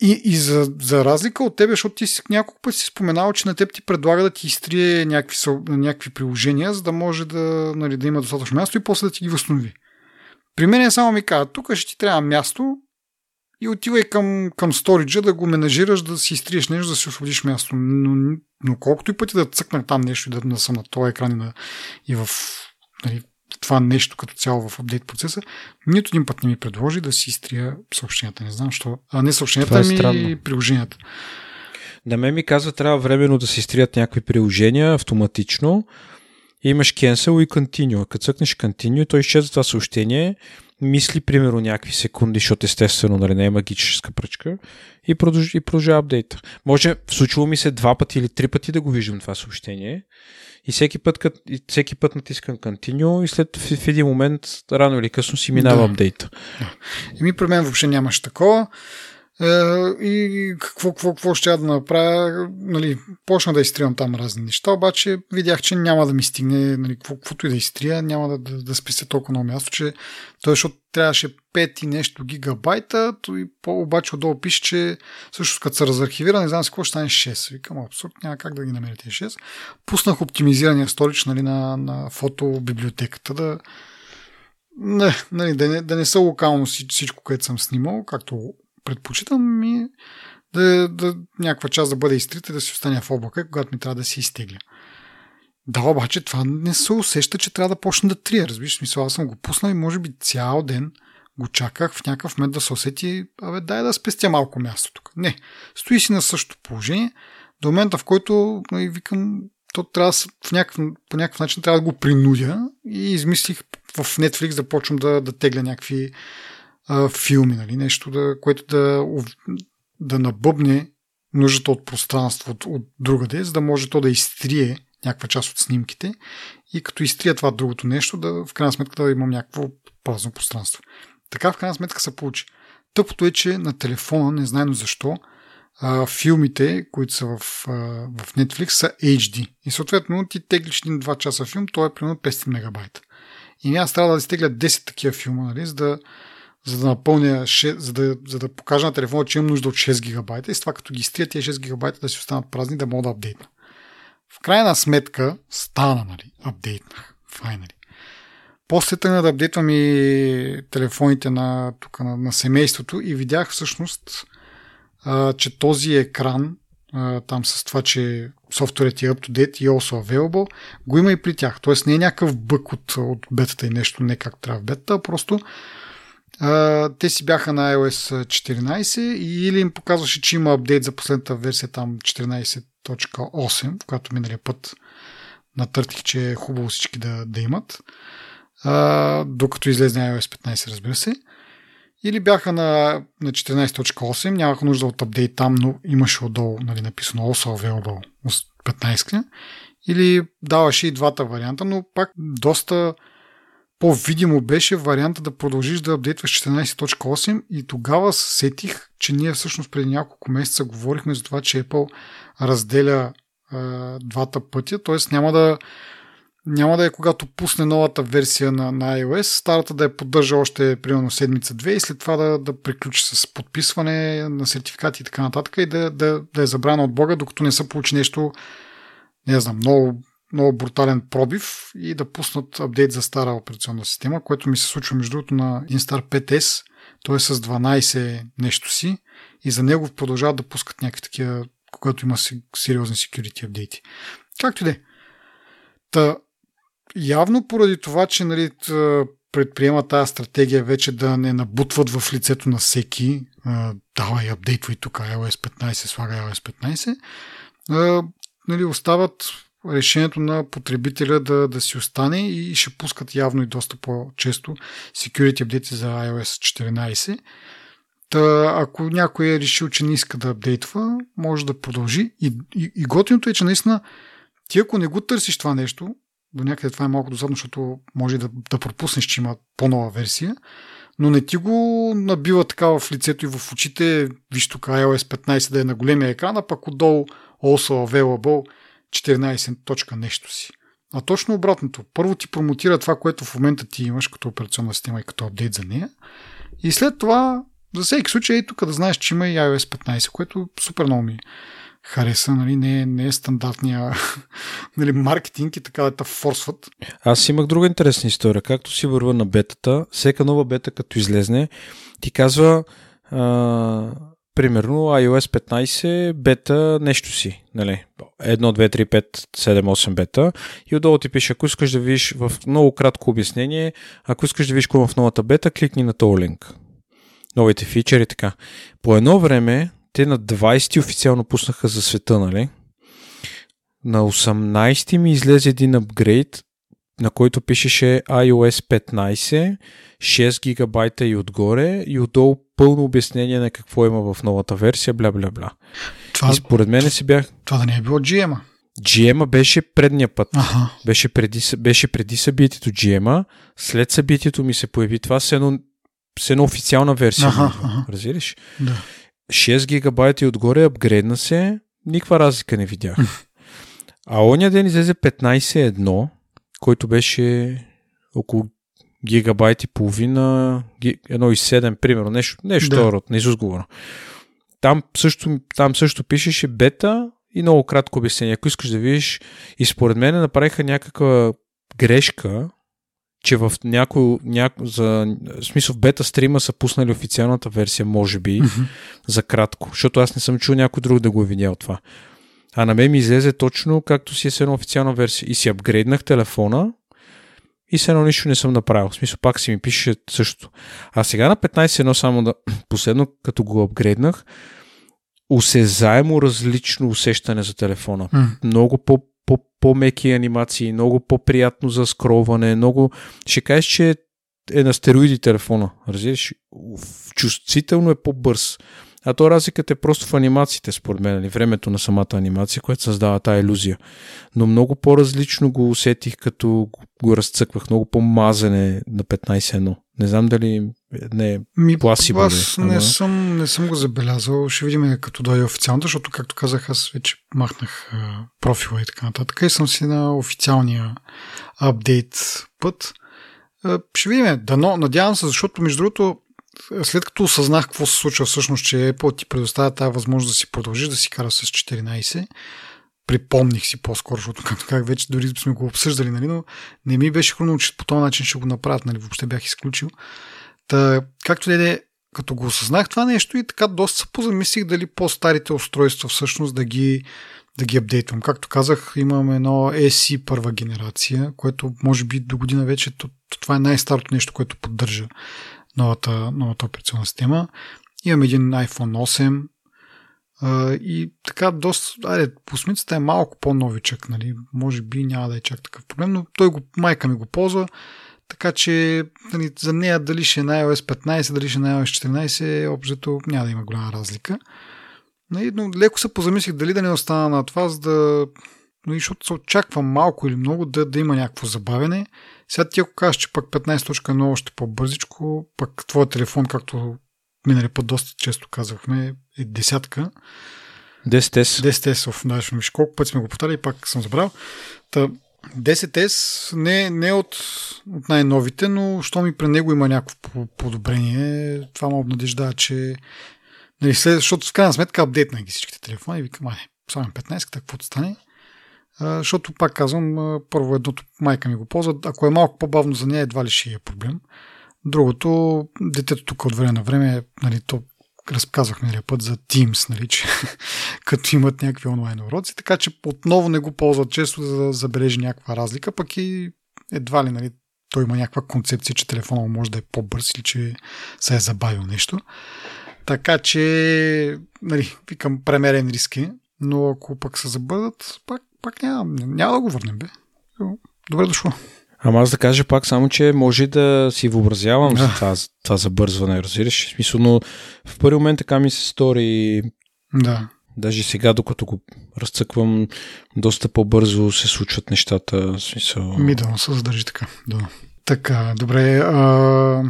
И, и за, за разлика от тебе, защото ти няколко пъти си споменал, че на теб ти предлага да ти изтрие някакви, някакви приложения, за да може да, нали, да има достатъчно място и после да ти ги възстанови. При мен е само ми казва, тук ще ти трябва място и отивай към, към сториджа да го менажираш, да си изтриеш нещо, да си освободиш място. Но, но колкото и пъти да цъкна там нещо и да, да съм на този екран и, на, и в нали, това нещо като цяло в апдейт процеса, нито един път не ми предложи да си изтрия съобщенията. Не знам що. А не съобщенията, е ами приложенията. На мен ми казва, трябва временно да се изтрият някакви приложения автоматично. И имаш cancel и continue. Като цъкнеш continue, той изчезва това съобщение, мисли примерно някакви секунди, защото естествено нали, не е магическа пръчка и продължава, и продължава апдейта. Може, случило ми се два пъти или три пъти да го виждам това съобщение и всеки път, кът, и всеки път натискам Continue и след в, в един момент, рано или късно си минава да. апдейта. И ми при мен въобще нямаше такова. Е, и какво, какво, какво ще да направя, нали, почна да изтривам там разни неща, обаче видях, че няма да ми стигне, нали, каквото и да изтрия, няма да, да, да спестя толкова много място, че той, защото трябваше 5 и нещо гигабайта, по, обаче отдолу пише, че също като се разархивира, не знам с какво ще стане 6. Викам, абсурд, няма как да ги намерите 6. Пуснах оптимизирания сторич нали, на, на фотобиблиотеката да, не, нали, да, не, да не са локално всичко, което съм снимал, както предпочитам ми да, да някаква част да бъде изтрита и да си остане в облака, когато ми трябва да се изтегля. Да, обаче това не се усеща, че трябва да почне да трия. Разбираш, смисъл, аз съм го пуснал и може би цял ден го чаках в някакъв момент да се усети, абе, дай да спестя малко място тук. Не, стои си на същото положение, до момента в който нали, викам, то трябва в някакъв, по някакъв начин трябва да го принудя и измислих в Netflix да почвам да, да тегля някакви а, филми, нали? нещо, да, което да, да набъбне нуждата от пространство от, от другаде, за да може то да изтрие някаква част от снимките и като изтрия това другото нещо, да в крайна сметка да имам някакво празно пространство. Така в крайна сметка се получи. Тъпото е, че на телефона, не знайно защо, а, филмите, които са в, а, в Netflix, са HD. И съответно ти теглиш един 2 часа филм, той е примерно 500 мегабайта. И аз трябва да изтегля 10 такива филма, нали, за да, за да напълня, 6, за да, за да покажа на телефона, че имам нужда от 6 гигабайта и с това като ги стрия тези 6 гигабайта да си останат празни, да мога да апдейтна. В крайна сметка стана, нали, апдейтнах. Файнали. После тръгна да апдейтвам и телефоните на, тук, на, на семейството и видях всъщност, а, че този екран, а, там с това, че софтуерът е up to date и also available, го има и при тях. Тоест не е някакъв бък от, от бетата и нещо, не как трябва в бетата, а просто те си бяха на iOS 14 и или им показваше, че има апдейт за последната версия там 14.8, която миналия път натъртих, че е хубаво всички да, да имат. А, докато излезе iOS 15, разбира се. Или бяха на, на 14.8, нямаха нужда от апдейт там, но имаше отдолу нали, написано also available 15. Или даваше и двата варианта, но пак доста по-видимо беше варианта да продължиш да апдейтваш 14.8 и тогава сетих, че ние всъщност преди няколко месеца говорихме за това, че Apple разделя е, двата пътя, т.е. няма да няма да е когато пусне новата версия на, на iOS, старата да я поддържа още примерно седмица-две и след това да, да приключи с подписване на сертификати и така нататък и да, да, да е забрана от Бога, докато не се получи нещо, не знам, много много брутален пробив и да пуснат апдейт за стара операционна система, което ми се случва между другото на Instar 5S. Той е с 12 нещо си и за него продължават да пускат някакви такива, когато има сериозни security апдейти. Както и да е. Та, явно поради това, че нали, предприема тази стратегия вече да не набутват в лицето на всеки, давай апдейтвай тук iOS 15, слагай iOS 15, нали, остават решението на потребителя да, да си остане и ще пускат явно и доста по-често security апдейти за iOS 14. Та, ако някой е решил, че не иска да апдейтва, може да продължи. И, и, и готиното е, че наистина ти ако не го търсиш това нещо, до някъде това е малко досадно, защото може да, да пропуснеш, че има по-нова версия, но не ти го набива така в лицето и в очите, виж тук iOS 15 да е на големия екран, а пък отдолу also available 14 точка нещо си. А точно обратното. Първо ти промотира това, което в момента ти имаш като операционна система и като апдейт за нея. И след това, за всеки случай, и тук да знаеш, че има и iOS 15, което супер много ми хареса, нали, не, е, не е стандартния нали, маркетинг и така да форсват. Аз имах друга интересна история. Както си върва на бетата, всека нова бета, като излезне, ти казва а, примерно iOS 15 бета нещо си. Нали? 1, 2, 3, 5, 7, 8 бета. И отдолу ти пише, ако искаш да видиш в много кратко обяснение, ако искаш да видиш какво в новата бета, кликни на този линк. Новите фичери така. По едно време те на 20 официално пуснаха за света, нали? На 18 ми излезе един апгрейд, на който пишеше iOS 15, 6 гигабайта и отгоре и отдолу пълно обяснение на какво има в новата версия, бля бля бля. Това, и според мен си бях... Това да не е било GM-а. GM-а беше предния път. Ага. Беше, преди, беше преди събитието GM-а. След събитието ми се появи това с едно, с едно официална версия. Ага, ага. Разбираш? Да. 6 гигабайта и отгоре апгрейдна се, никаква разлика не видях. А оня ден излезе 15.1, който беше около гигабайт и половина, 1.7, примерно, нещо, нещо да. род, не изузговора. Там също, там също пишеше бета и много кратко обяснение. Ако искаш да видиш, и според мен направиха някаква грешка, че в някой, няко, за, в смисъл в бета стрима са пуснали официалната версия, може би, mm-hmm. за кратко, защото аз не съм чул някой друг да го е видял това. А на мен ми излезе точно както си е с една официална версия. И си апгрейднах телефона и се едно нищо не съм направил. В смисъл пак си ми пише също. А сега на 15.1 само да последно като го апгрейднах, усезаемо различно усещане за телефона. Mm. Много по по, по-меки анимации, много по-приятно за скролване, много... Ще кажеш, че е на стероиди телефона. Разбираш? Чувствително е по-бърз. А то разликата е просто в анимациите, според мен, нали? времето на самата анимация, което създава тази иллюзия. Но много по-различно го усетих, като го разцъквах. Много по-мазане на 15.1. Не знам дали не е Ми, пласибо. Аз не, ама... съм, не съм го забелязал. Ще видим като дойде официалната, защото, както казах, аз вече махнах профила и така нататък. И съм си на официалния апдейт път. Ще видим. Дано, надявам се, защото, между другото, след като осъзнах какво се случва всъщност, че Apple ти предоставя тази възможност да си продължиш да си кара с 14, припомних си по-скоро, защото както как вече дори сме го обсъждали, нали, но не ми беше хрумно, че по този начин ще го направят, нали, въобще бях изключил. Та, както да е, като го осъзнах това нещо и така доста се позамислих дали по-старите устройства всъщност да ги, да ги апдейтвам. Както казах, имаме едно SE първа генерация, което може би до година вече това е най-старото нещо, което поддържа новата, новата операционна система. Имам един iPhone 8 и така доста, айде, по смицата е малко по-новичък, нали? може би няма да е чак такъв проблем, но той го, майка ми го ползва, така че нали, за нея дали ще е на iOS 15, дали ще е на iOS 14, обжето няма да има голяма разлика. Нали, но леко се позамислих дали да не остана на това, за да нали, защото се очаква малко или много да, да има някакво забавене. Сега ти ако кажеш, че пък 15.1 е още по-бързичко, пък твой телефон, както минали път доста често казахме, е десятка. 10S. 10S, да, ще виж колко пъти сме го повтаряли, пак съм забрал. Та, 10S не, не от, от най-новите, но що ми при него има някакво подобрение, това ме обнадеждава, че нали, след, защото в крайна сметка апдейтна ги всичките телефони и викам, ай, само 15, какво стане? Защото пак казвам, първо едното майка ми го ползва, ако е малко по-бавно за нея, едва ли ще е проблем. Другото, детето тук от време на време, нали, то разказвах миналия път за Teams, нали, че като имат някакви онлайн уроци, така че отново не го ползват често за да забележи някаква разлика, пък и едва ли нали, той има някаква концепция, че телефона може да е по-бърз или че се е забавил нещо. Така че, нали, викам, премерен риски, но ако пък се забърдат, пак пак няма, няма да го върнем, бе. Добре дошло. Ама аз да кажа пак само, че може да си въобразявам за това, това забързване, разбираш? В смисъл, но в първи момент така ми се стори. Да. Даже сега, докато го разцъквам, доста по-бързо се случват нещата. В смисъл... Ми да, се задържи така. Да. Така, добре. А...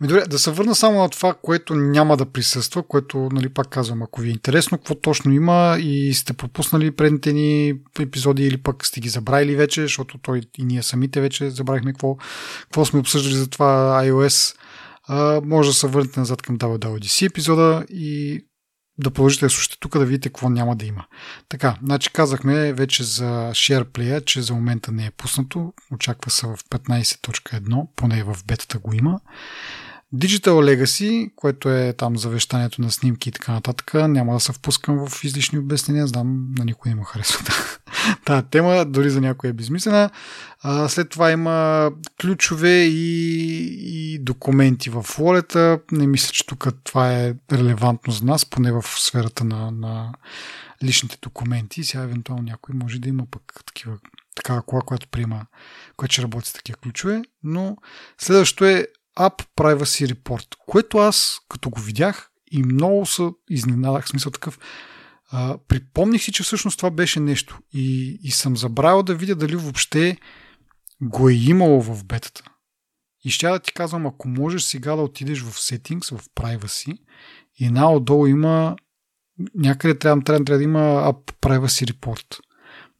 Ми добре, да се върна само на това, което няма да присъства, което, нали, пак казвам, ако ви е интересно, какво точно има и сте пропуснали предните ни епизоди или пък сте ги забравили вече, защото той и ние самите вече забравихме какво, какво сме обсъждали за това iOS, а, може да се върнете назад към WWDC епизода и да продължите да слушате тук, да видите какво няма да има. Така, значи казахме вече за SharePlay, че за момента не е пуснато. Очаква се в 15.1, поне в бетата го има. Digital Legacy, което е там завещанието на снимки и така нататък, няма да се впускам в излишни обяснения, знам на никой не му харесва тази тема, дори за някой е безмислена. А, след това има ключове и, и документи в волета. Не мисля, че тук това е релевантно за нас, поне в сферата на, на личните документи. Сега евентуално някой може да има пък такива такава кола, която приема, която ще работи с такива ключове. Но следващото е App Privacy Report, което аз, като го видях и много се изненадах, смисъл такъв, а, припомних си, че всъщност това беше нещо и, и съм забравил да видя дали въобще го е имало в бетата. И ще да ти казвам, ако можеш сега да отидеш в Settings, в Privacy и наотдолу има някъде трябва, трябва, трябва да има App Privacy Report.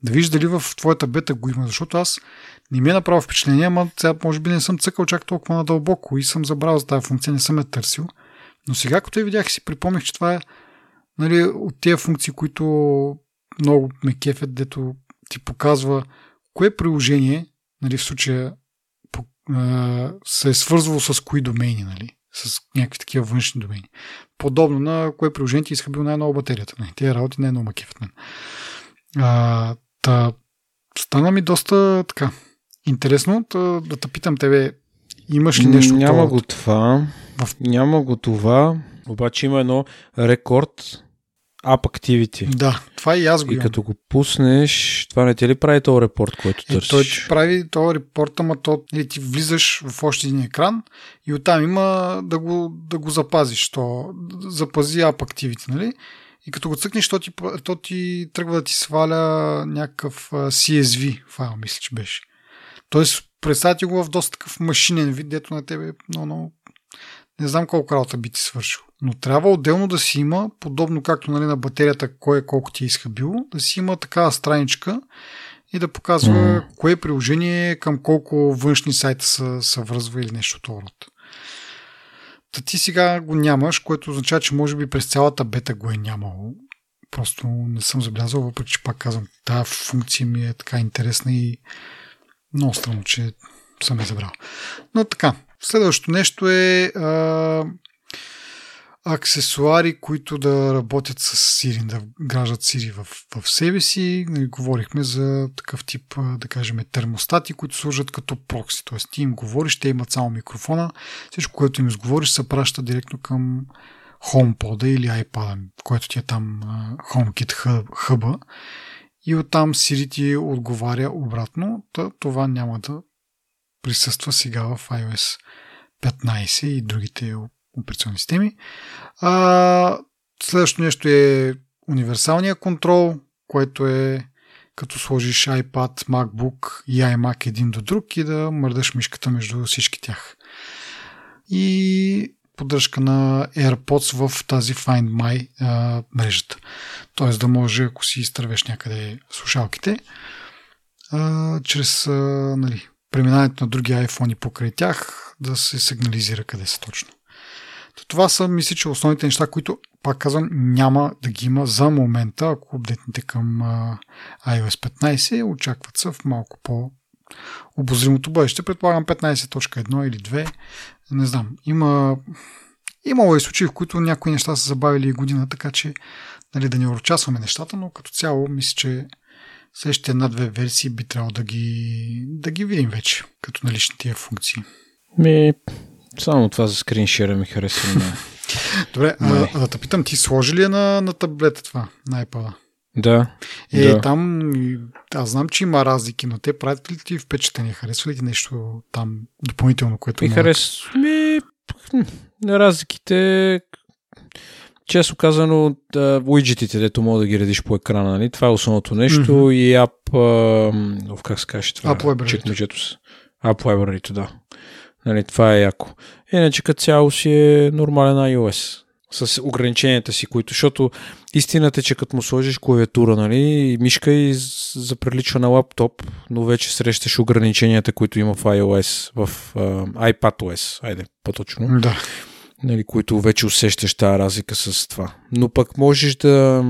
Да виждаш дали в твоята бета го има, защото аз не ми е направо впечатление, ама сега може би не съм цъкал чак толкова надълбоко и съм забрал за тази функция, не съм я търсил. Но сега, като я видях си припомних, че това е нали, от тези функции, които много ме кефят, дето ти показва кое приложение, нали, в случая се е свързвало с кои домейни, нали, с някакви такива външни домейни. Подобно на кое приложение ти изхабил най-много батерията. Нали. Тези работи най-много ме кефят. Нали. А, та, стана ми доста така интересно. Да, да те питам тебе, имаш ли нещо? Няма го това. В... Няма го това. Обаче има едно рекорд App Activity. Да, това и аз го И имам. като го пуснеш, това не ти ли прави този репорт, който е, търсиш? Той ти прави този репорт, ама то, или ти влизаш в още един екран и оттам има да го, да го запазиш. То, запази App Activity, нали? И като го цъкнеш, то ти, то ти тръгва да ти сваля някакъв CSV файл, мисля, че беше. Тоест, представете го в доста такъв машинен вид, дето на тебе но, но не знам колко работа би ти свършил. Но трябва отделно да си има, подобно както нали, на батерията, кое е колко ти е изхабило, да си има такава страничка и да показва mm. кое приложение към колко външни сайта са, са връзва или нещо от род. Та ти сега го нямаш, което означава, че може би през цялата бета го е нямало. Просто не съм забелязал, въпреки че пак казвам, тази функция ми е така интересна и много странно, че съм я забрал. Но така, следващото нещо е а, аксесуари, които да работят с Siri, да граждат Siri в, в себе си. Нали, говорихме за такъв тип, да кажем, термостати, които служат като прокси. Тоест ти им говориш, те имат само микрофона. Всичко, което им изговориш, се праща директно към HomePod или iPad, който ти е там HomeKit хъба. И оттам Siri ти отговаря обратно. Това няма да присъства сега в iOS 15 и другите операционни системи. А, следващото нещо е универсалния контрол, което е като сложиш iPad, MacBook и iMac един до друг и да мърдаш мишката между всички тях. И поддръжка на AirPods в тази Find My а, мрежата. Тоест да може, ако си изтървеш някъде слушалките, а, чрез а, нали, преминаването на други iPhone покрай тях да се сигнализира къде са точно. Това са, мисля, че основните неща, които, пак казвам, няма да ги има за момента, ако обдетнете към iOS 15, очакват се в малко по обозримото бъдеще. Предполагам 15.1 или 2. Не знам. Има, имало и случаи, в които някои неща са забавили и година, така че нали, да не урочасваме нещата, но като цяло мисля, че следващите една-две версии би трябвало да ги, да ги видим вече, като налични тия функции. Ми, само това за скриншера ми харесва. Не. Добре, а, а, да питам, ти сложи ли е на, на таблета това, на iPad? Да. Е, да. там, аз знам, че има разлики, но те правят ли ти впечатление? Харесва ли ти нещо там допълнително, което... Ми харесва. Ми, разликите често казано, да, уиджетите, дето мога да ги редиш по екрана, нали? това е основното нещо mm-hmm. и ап, а, как се каже това? App Library. Чекмеджето. App Library, да. Нали, това е яко. Иначе като цяло си е нормален iOS с ограниченията си, които, защото истината е, че като му сложиш клавиатура, нали, и мишка и заприличва на лаптоп, но вече срещаш ограниченията, които има в iOS, в uh, iPadOS, айде, по-точно. Да. Нали, които вече усещаш тази разлика с това. Но пък можеш да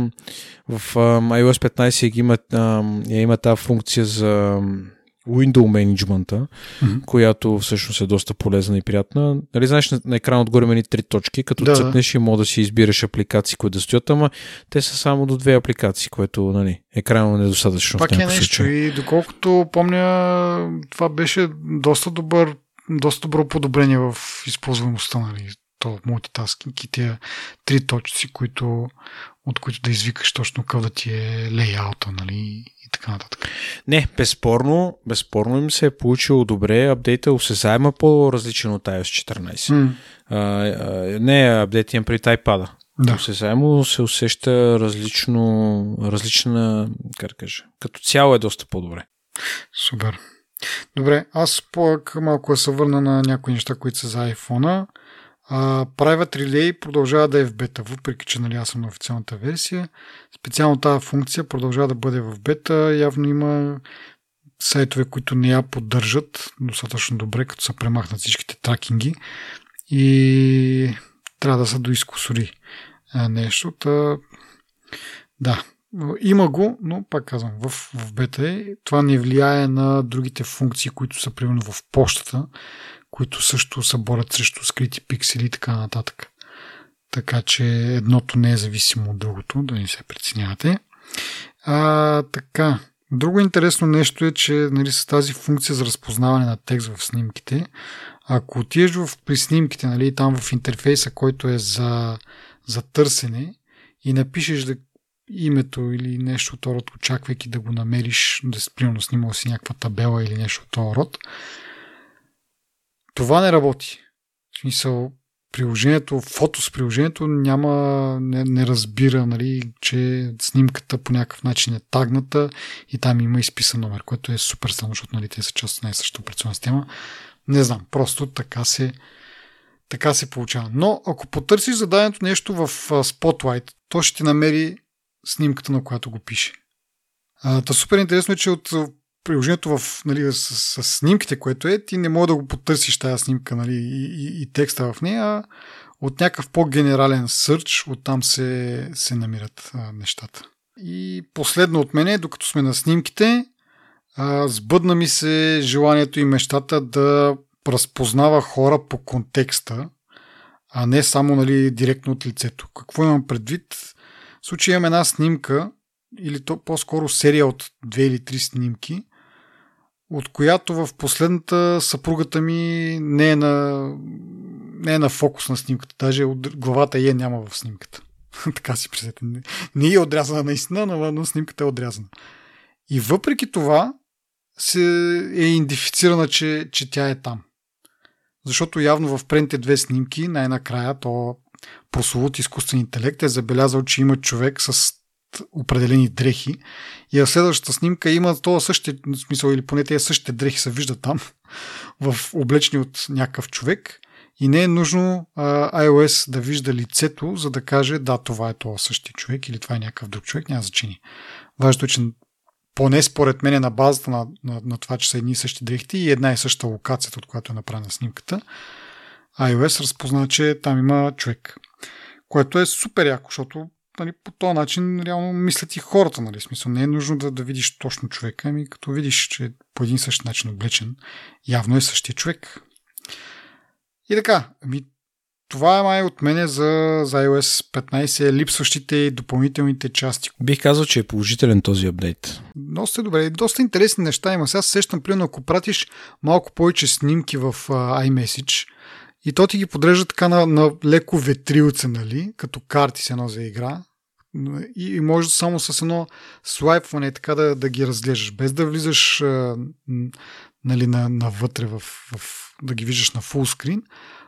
в uh, iOS 15 има, uh, има тази функция за window менеджмента, mm-hmm. която всъщност е доста полезна и приятна. Нали, знаеш, на, на екрана отгоре има три точки, като да, цъкнеш и мога да си избираш апликации, които да стоят, ама те са само до две апликации, което нали, е достатъчно. Пак е нещо случай. и доколкото помня, това беше доста добър доста добро подобрение в използваемостта, нали, то мултитаскинг и тия три точки, които, от които да извикаш точно какъв да ти е лейаута, нали, така нататък. Не, безспорно, безспорно им се е получило добре. Апдейта осезаема по-различен от iOS 14. Mm. А, а, не, апдейт имам при iPad. Да. Осезаемо се усеща различно, различна, как кажа, като цяло е доста по-добре. Супер. Добре, аз пък малко се върна на някои неща, които са за Uh, Private Relay продължава да е в бета, въпреки че нали, аз съм на официалната версия. Специално тази функция продължава да бъде в бета. Явно има сайтове, които не я поддържат достатъчно добре, като са премахнат всичките тракинги и трябва да се доискусори нещо. Та, да, има го, но пак казвам, в, в бета е. Това не влияе на другите функции, които са примерно в почтата, които също се борят срещу скрити пиксели и така нататък. Така че едното не е зависимо от другото, да не се преценявате. А, така. Друго интересно нещо е, че нали, с тази функция за разпознаване на текст в снимките, ако отидеш в, при снимките, нали, там в интерфейса, който е за, за търсене и напишеш да, името или нещо от род, очаквайки да го намериш, да си примерно снимал си някаква табела или нещо от род, това не работи. В смисъл, приложението, фото с приложението няма, не, не разбира, нали, че снимката по някакъв начин е тагната и там има изписан номер, което е супер странно, защото нали, те са част от най-същата операционна система. Не знам, просто така се, така се получава. Но ако потърсиш зададеното нещо в Spotlight, то ще ти намери снимката, на която го пише. Та супер интересно е, че от приложението в, нали, с, с, снимките, което е, ти не мога да го потърсиш тази снимка нали, и, и, и текста в нея, от някакъв по-генерален сърч, оттам се, се намират а, нещата. И последно от мене, докато сме на снимките, а, сбъдна ми се желанието и мечтата да разпознава хора по контекста, а не само нали, директно от лицето. Какво имам предвид? В случай имам една снимка, или то по-скоро серия от две или три снимки, от която в последната съпругата ми не е на, не е на фокус на снимката. Даже от главата е няма в снимката. така си представете. Не, не е отрязана наистина, но, но снимката е отрязана. И въпреки това се е идентифицирана, че, че тя е там. Защото явно в предните две снимки, най-накрая, то прословут изкуствен интелект е забелязал, че има човек с определени дрехи. И в следващата снимка има това същия смисъл, или поне тези същите дрехи се виждат там, в облечени от някакъв човек. И не е нужно а, iOS да вижда лицето, за да каже да, това е това същия човек или това е някакъв друг човек, няма значение. Важното е, че поне според мен е на базата на, на, на това, че са едни и същи дрехи и една и съща локацията, от която е направена снимката, iOS разпозна, че там има човек. Което е супер яко, защото нали, по този начин реално мислят и хората. Нали, смисъл, не е нужно да, да видиш точно човека, ами като видиш, че по един същи начин облечен, явно е същия човек. И така, ами, това е май от мене за, за iOS 15, липсващите и допълнителните части. Бих казал, че е положителен този апдейт. Доста добре. Доста интересни неща има. Сега сещам, примерно, ако пратиш малко повече снимки в uh, iMessage, и то ти ги подрежда така на, на леко ветрилце, нали? Като карти с едно за игра и, и може само с едно слайпване така да, да ги разглеждаш, без да влизаш а, нали, на, навътре в, в, да ги виждаш на фул скрин,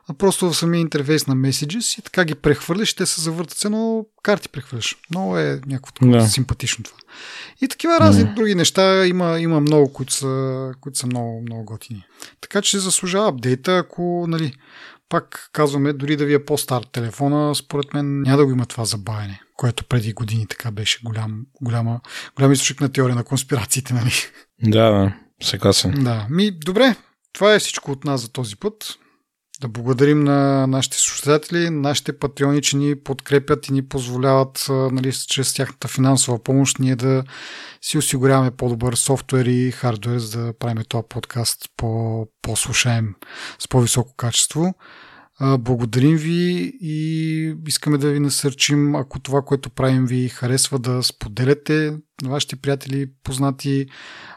а просто в самия интерфейс на Messages и така ги прехвърляш, те се завъртат се, но карти прехвърляш. Много е някакво да. симпатично това. И такива разни mm. други неща има, има много, които са, които са много, много готини. Така че заслужава апдейта, ако, нали, пак казваме, дори да ви е по-стар телефона, според мен няма да го има това забавяне, което преди години така беше голям, голяма, голям източник на теория на конспирациите, нали? Да, да, съгласен. Да, ми, добре, това е всичко от нас за този път. Да благодарим на нашите слушатели, нашите патреони, че ни подкрепят и ни позволяват нали, чрез тяхната финансова помощ ние да си осигуряваме по-добър софтуер и хардуер, за да правим този подкаст по, по-слушаем с по-високо качество. Благодарим ви и искаме да ви насърчим, ако това, което правим ви харесва, да споделяте на вашите приятели, познати.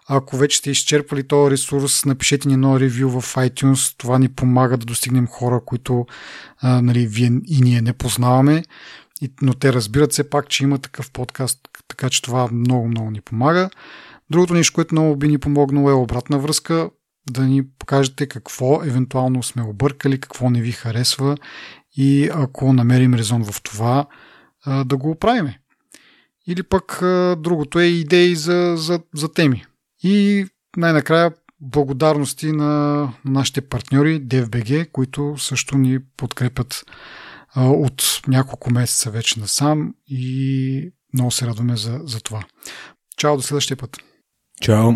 Ако вече сте изчерпали този ресурс, напишете ни едно ревю в iTunes. Това ни помага да достигнем хора, които а, нали, вие и ние не познаваме. Но те разбират все пак, че има такъв подкаст, така че това много, много ни помага. Другото нещо, което много би ни помогнало е обратна връзка да ни покажете какво евентуално сме объркали, какво не ви харесва и ако намерим резон в това, да го оправиме. Или пък другото е идеи за, за, за теми. И най-накрая благодарности на нашите партньори DFBG, които също ни подкрепят от няколко месеца вече насам и много се радваме за, за това. Чао, до следващия път. Чао.